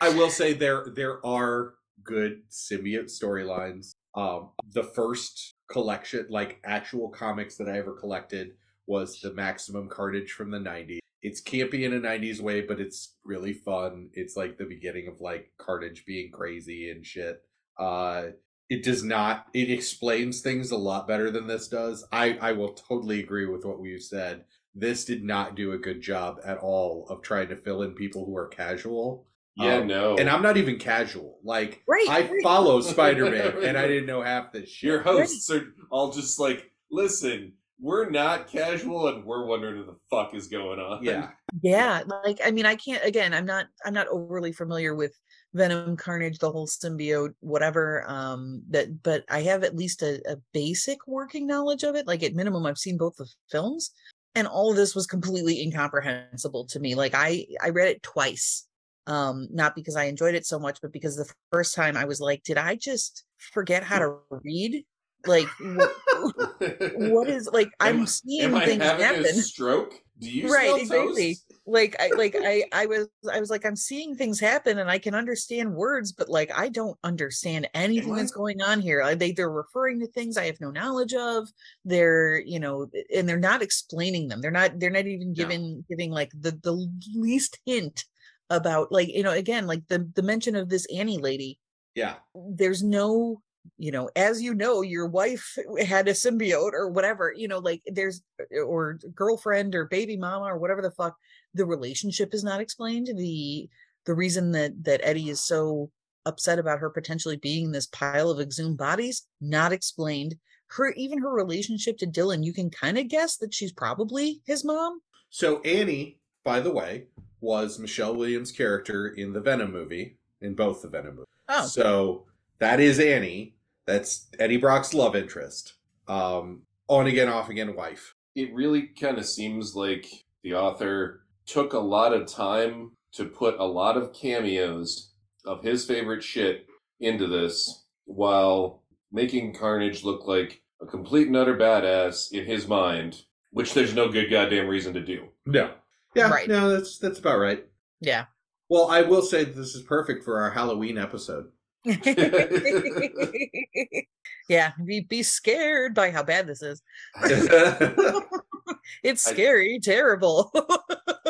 [SPEAKER 2] I will say there there are good symbiote storylines. Um, the first collection, like actual comics that I ever collected, was the Maximum Carnage from the '90s. It's campy in a '90s way, but it's really fun. It's like the beginning of like Carnage being crazy and shit. Uh, it does not. It explains things a lot better than this does. I I will totally agree with what we've said. This did not do a good job at all of trying to fill in people who are casual.
[SPEAKER 4] yeah,
[SPEAKER 2] Um,
[SPEAKER 4] no.
[SPEAKER 2] And I'm not even casual. Like
[SPEAKER 3] Right,
[SPEAKER 2] I
[SPEAKER 3] right.
[SPEAKER 2] follow *laughs* Spider Man, and I didn't know half this shit.
[SPEAKER 4] Your hosts are all just like, listen, we're not casual and we're wondering what the fuck is going on.
[SPEAKER 2] yeah,
[SPEAKER 3] yeah like i mean i can't again i'm not i'm not overly familiar with venom carnage the whole symbiote whatever um that but i have at least a, a basic working knowledge of it like at minimum i've seen both the films and all of this was completely incomprehensible to me like i i read it twice um not because i enjoyed it so much but because the first time i was like did i just forget how to read like wh- what is like *laughs*
[SPEAKER 4] Am-
[SPEAKER 3] i'm seeing things happen
[SPEAKER 4] a stroke? Do you
[SPEAKER 3] Right, exactly.
[SPEAKER 4] toast?
[SPEAKER 3] like i like *laughs* i i was i was like i'm seeing things happen and i can understand words but like i don't understand anything that's going on here Like, they they're referring to things i have no knowledge of they're you know and they're not explaining them they're not they're not even
[SPEAKER 2] No.
[SPEAKER 3] giving giving like the the least hint about like you know again like the the mention of this annie lady
[SPEAKER 2] yeah,
[SPEAKER 3] there's no you know as you know your wife *laughs* had a symbiote or whatever you know like there's uh, or girlfriend or baby mama or whatever the fuck the relationship is not explained. The the reason that that eddie is so upset about her potentially being this pile of exhumed bodies not explained. Her even her relationship to dylan you can kind of guess that she's probably his mom.
[SPEAKER 2] So Annie, by the way, was Michelle Williams' character in the Venom movie, in both the Venom movies.
[SPEAKER 3] oh.
[SPEAKER 2] So that is Annie. That's Eddie Brock's love interest. Um, on again, off again wife.
[SPEAKER 4] It really kind of seems like the author took a lot of time to put a lot of cameos of his favorite shit into this while making Carnage look like a complete and utter badass in his mind, which there's no good goddamn reason to do.
[SPEAKER 2] No. Yeah,
[SPEAKER 3] Right.
[SPEAKER 2] no, that's that's about right.
[SPEAKER 3] yeah
[SPEAKER 2] Well, I will say that this is perfect for our Halloween episode. *laughs*
[SPEAKER 3] yeah be, be scared by how bad this is
[SPEAKER 2] Scarable. *laughs*
[SPEAKER 3] it's
[SPEAKER 4] I-
[SPEAKER 3] scary terrible *laughs*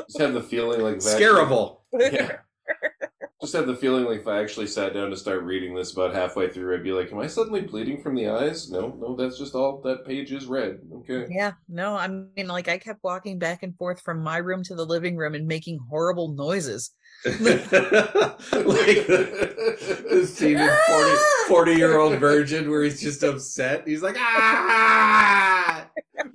[SPEAKER 4] Just have the feeling like that. Yeah. Just have the feeling like if I actually sat down to start reading this about halfway through, I'd be like, Am I suddenly bleeding from the eyes? No, no, that's just all that page is red. Okay.
[SPEAKER 3] yeah no i mean like i kept walking back and forth from my room to the living room and making horrible noises
[SPEAKER 2] like the scene in 40, 40 year old virgin where he's just upset. He's like, ah,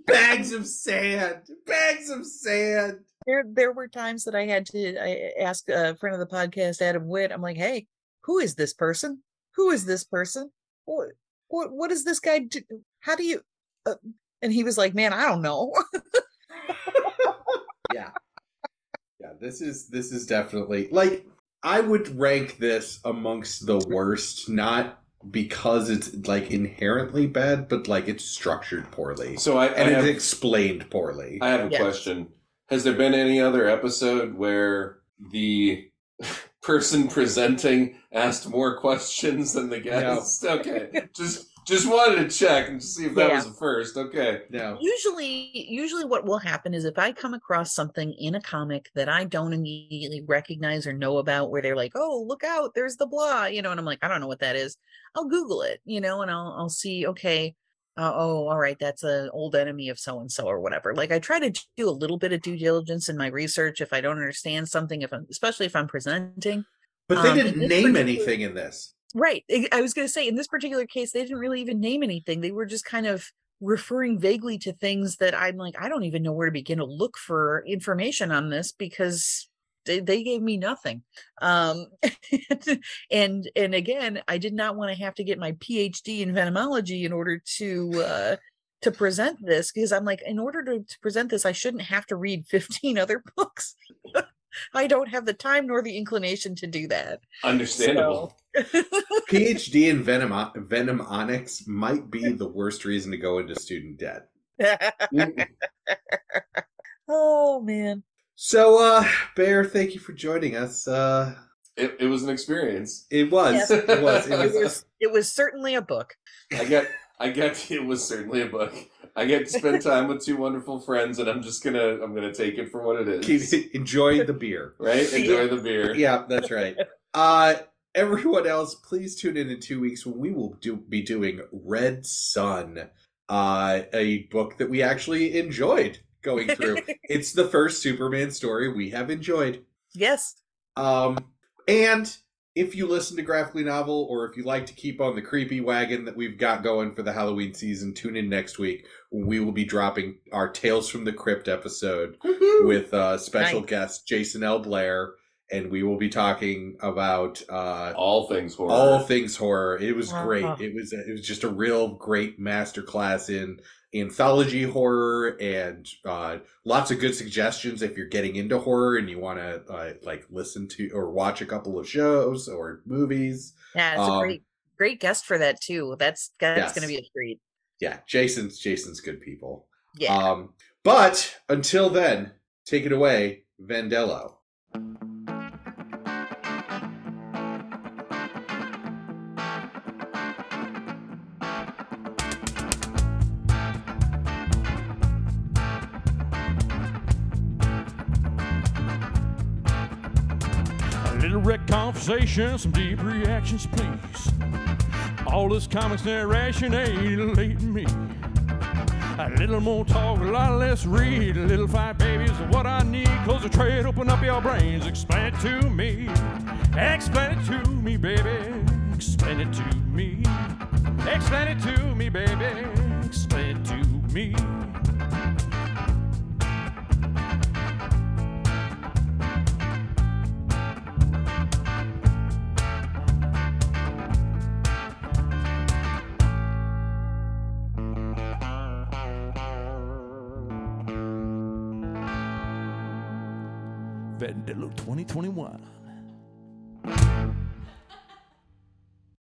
[SPEAKER 2] bags of sand, bags of sand.
[SPEAKER 3] there there were times that i had to i ask a friend of the podcast adam witt i'm like hey who is this person who is this person what what, what does this guy do how do you uh, and he was like man i don't know *laughs*
[SPEAKER 2] yeah. This is this is definitely like I would rank this amongst the worst, not because it's like inherently bad, but like it's structured poorly
[SPEAKER 4] So I, I
[SPEAKER 2] and
[SPEAKER 4] have
[SPEAKER 2] it's explained poorly.
[SPEAKER 4] I have a
[SPEAKER 3] Yeah.
[SPEAKER 4] question. Has there been any other episode where the *laughs* person presenting asked more questions than the guest? Okay. just Just wanted to check and see if that
[SPEAKER 3] Yeah.
[SPEAKER 4] was the first. Okay.
[SPEAKER 2] No.
[SPEAKER 3] usually usually what will happen is if i come across something in a comic that i don't immediately recognize or know about where they're like oh look out there's the blah you know and i'm like i don't know what that is i'll google it you know and i'll i'll see okay uh, oh all right that's an old enemy of so and so or whatever like i try to do a little bit of due diligence in my research if i don't understand something if i'm especially if i'm presenting
[SPEAKER 2] But they
[SPEAKER 3] Um,
[SPEAKER 2] didn't
[SPEAKER 3] this
[SPEAKER 2] name anything in this.
[SPEAKER 3] Right. I was going to say in this particular case, they didn't really even name anything. They were just kind of referring vaguely to things that I'm like, I don't even know where to begin to look for information on this because they, they gave me nothing. Um, *laughs* and and again, I did not want to have to get my PhD in venomology in order to uh, to present this because I'm like, in order to, to present this, I shouldn't have to read 15 other *laughs* books. *laughs* I don't have the time nor the inclination to do that.
[SPEAKER 4] Understandable. *laughs*
[SPEAKER 2] PhD in venom venomonics might be the worst reason to go into student debt. *laughs*
[SPEAKER 3] oh man.
[SPEAKER 2] So, uh, Bear, thank you for joining us. Uh,
[SPEAKER 4] it, it was an experience.
[SPEAKER 2] it was,
[SPEAKER 3] Yes.
[SPEAKER 2] it was, it
[SPEAKER 3] It
[SPEAKER 2] was.
[SPEAKER 3] was it was certainly a book.
[SPEAKER 4] I get, I get. *laughs* It was certainly a book. I get to spend time with two wonderful friends, and I'm just gonna, I'm gonna take it for what it is.
[SPEAKER 2] Keep- enjoy the beer.
[SPEAKER 4] Right? Enjoy the beer.
[SPEAKER 2] Yeah, that's right. Uh, everyone else, please tune in in two weeks when we will do be doing Red Son, uh, a book that we actually enjoyed going through. *laughs* it's the first Superman story we have enjoyed.
[SPEAKER 3] yes.
[SPEAKER 2] Um, and if you listen to Graphically Novel, or if you like to keep on the creepy wagon that we've got going for the Halloween season, tune in next week when we will be dropping our Tales from the Crypt episode
[SPEAKER 4] Woohoo!
[SPEAKER 2] with uh, special
[SPEAKER 3] Nice.
[SPEAKER 2] guest Jason L. Blair, and we will be talking about uh,
[SPEAKER 4] all things horror.
[SPEAKER 2] all things horror. It was great. It was it was just a real great masterclass in anthology horror and uh, lots of good suggestions if you're getting into horror and you want to uh, like listen to or watch a couple of shows or movies.
[SPEAKER 3] Yeah, it's
[SPEAKER 2] Um,
[SPEAKER 3] a great great guest for that too. That's that's
[SPEAKER 2] Yes.
[SPEAKER 3] gonna be a treat.
[SPEAKER 2] Yeah, Jason's Jason's good people.
[SPEAKER 3] Yeah.
[SPEAKER 2] Um, but until then, take it away, Vandello.
[SPEAKER 1] Conversation, some deep reactions, please. All this comics narration alienating me. A little more talk, a lot less read. A little fight, baby, is what I need. Close the trade, open up your brains, explain it to me. Explain it to me, baby. Explain it to me. Explain it to me, baby. Explain it to me. 2021.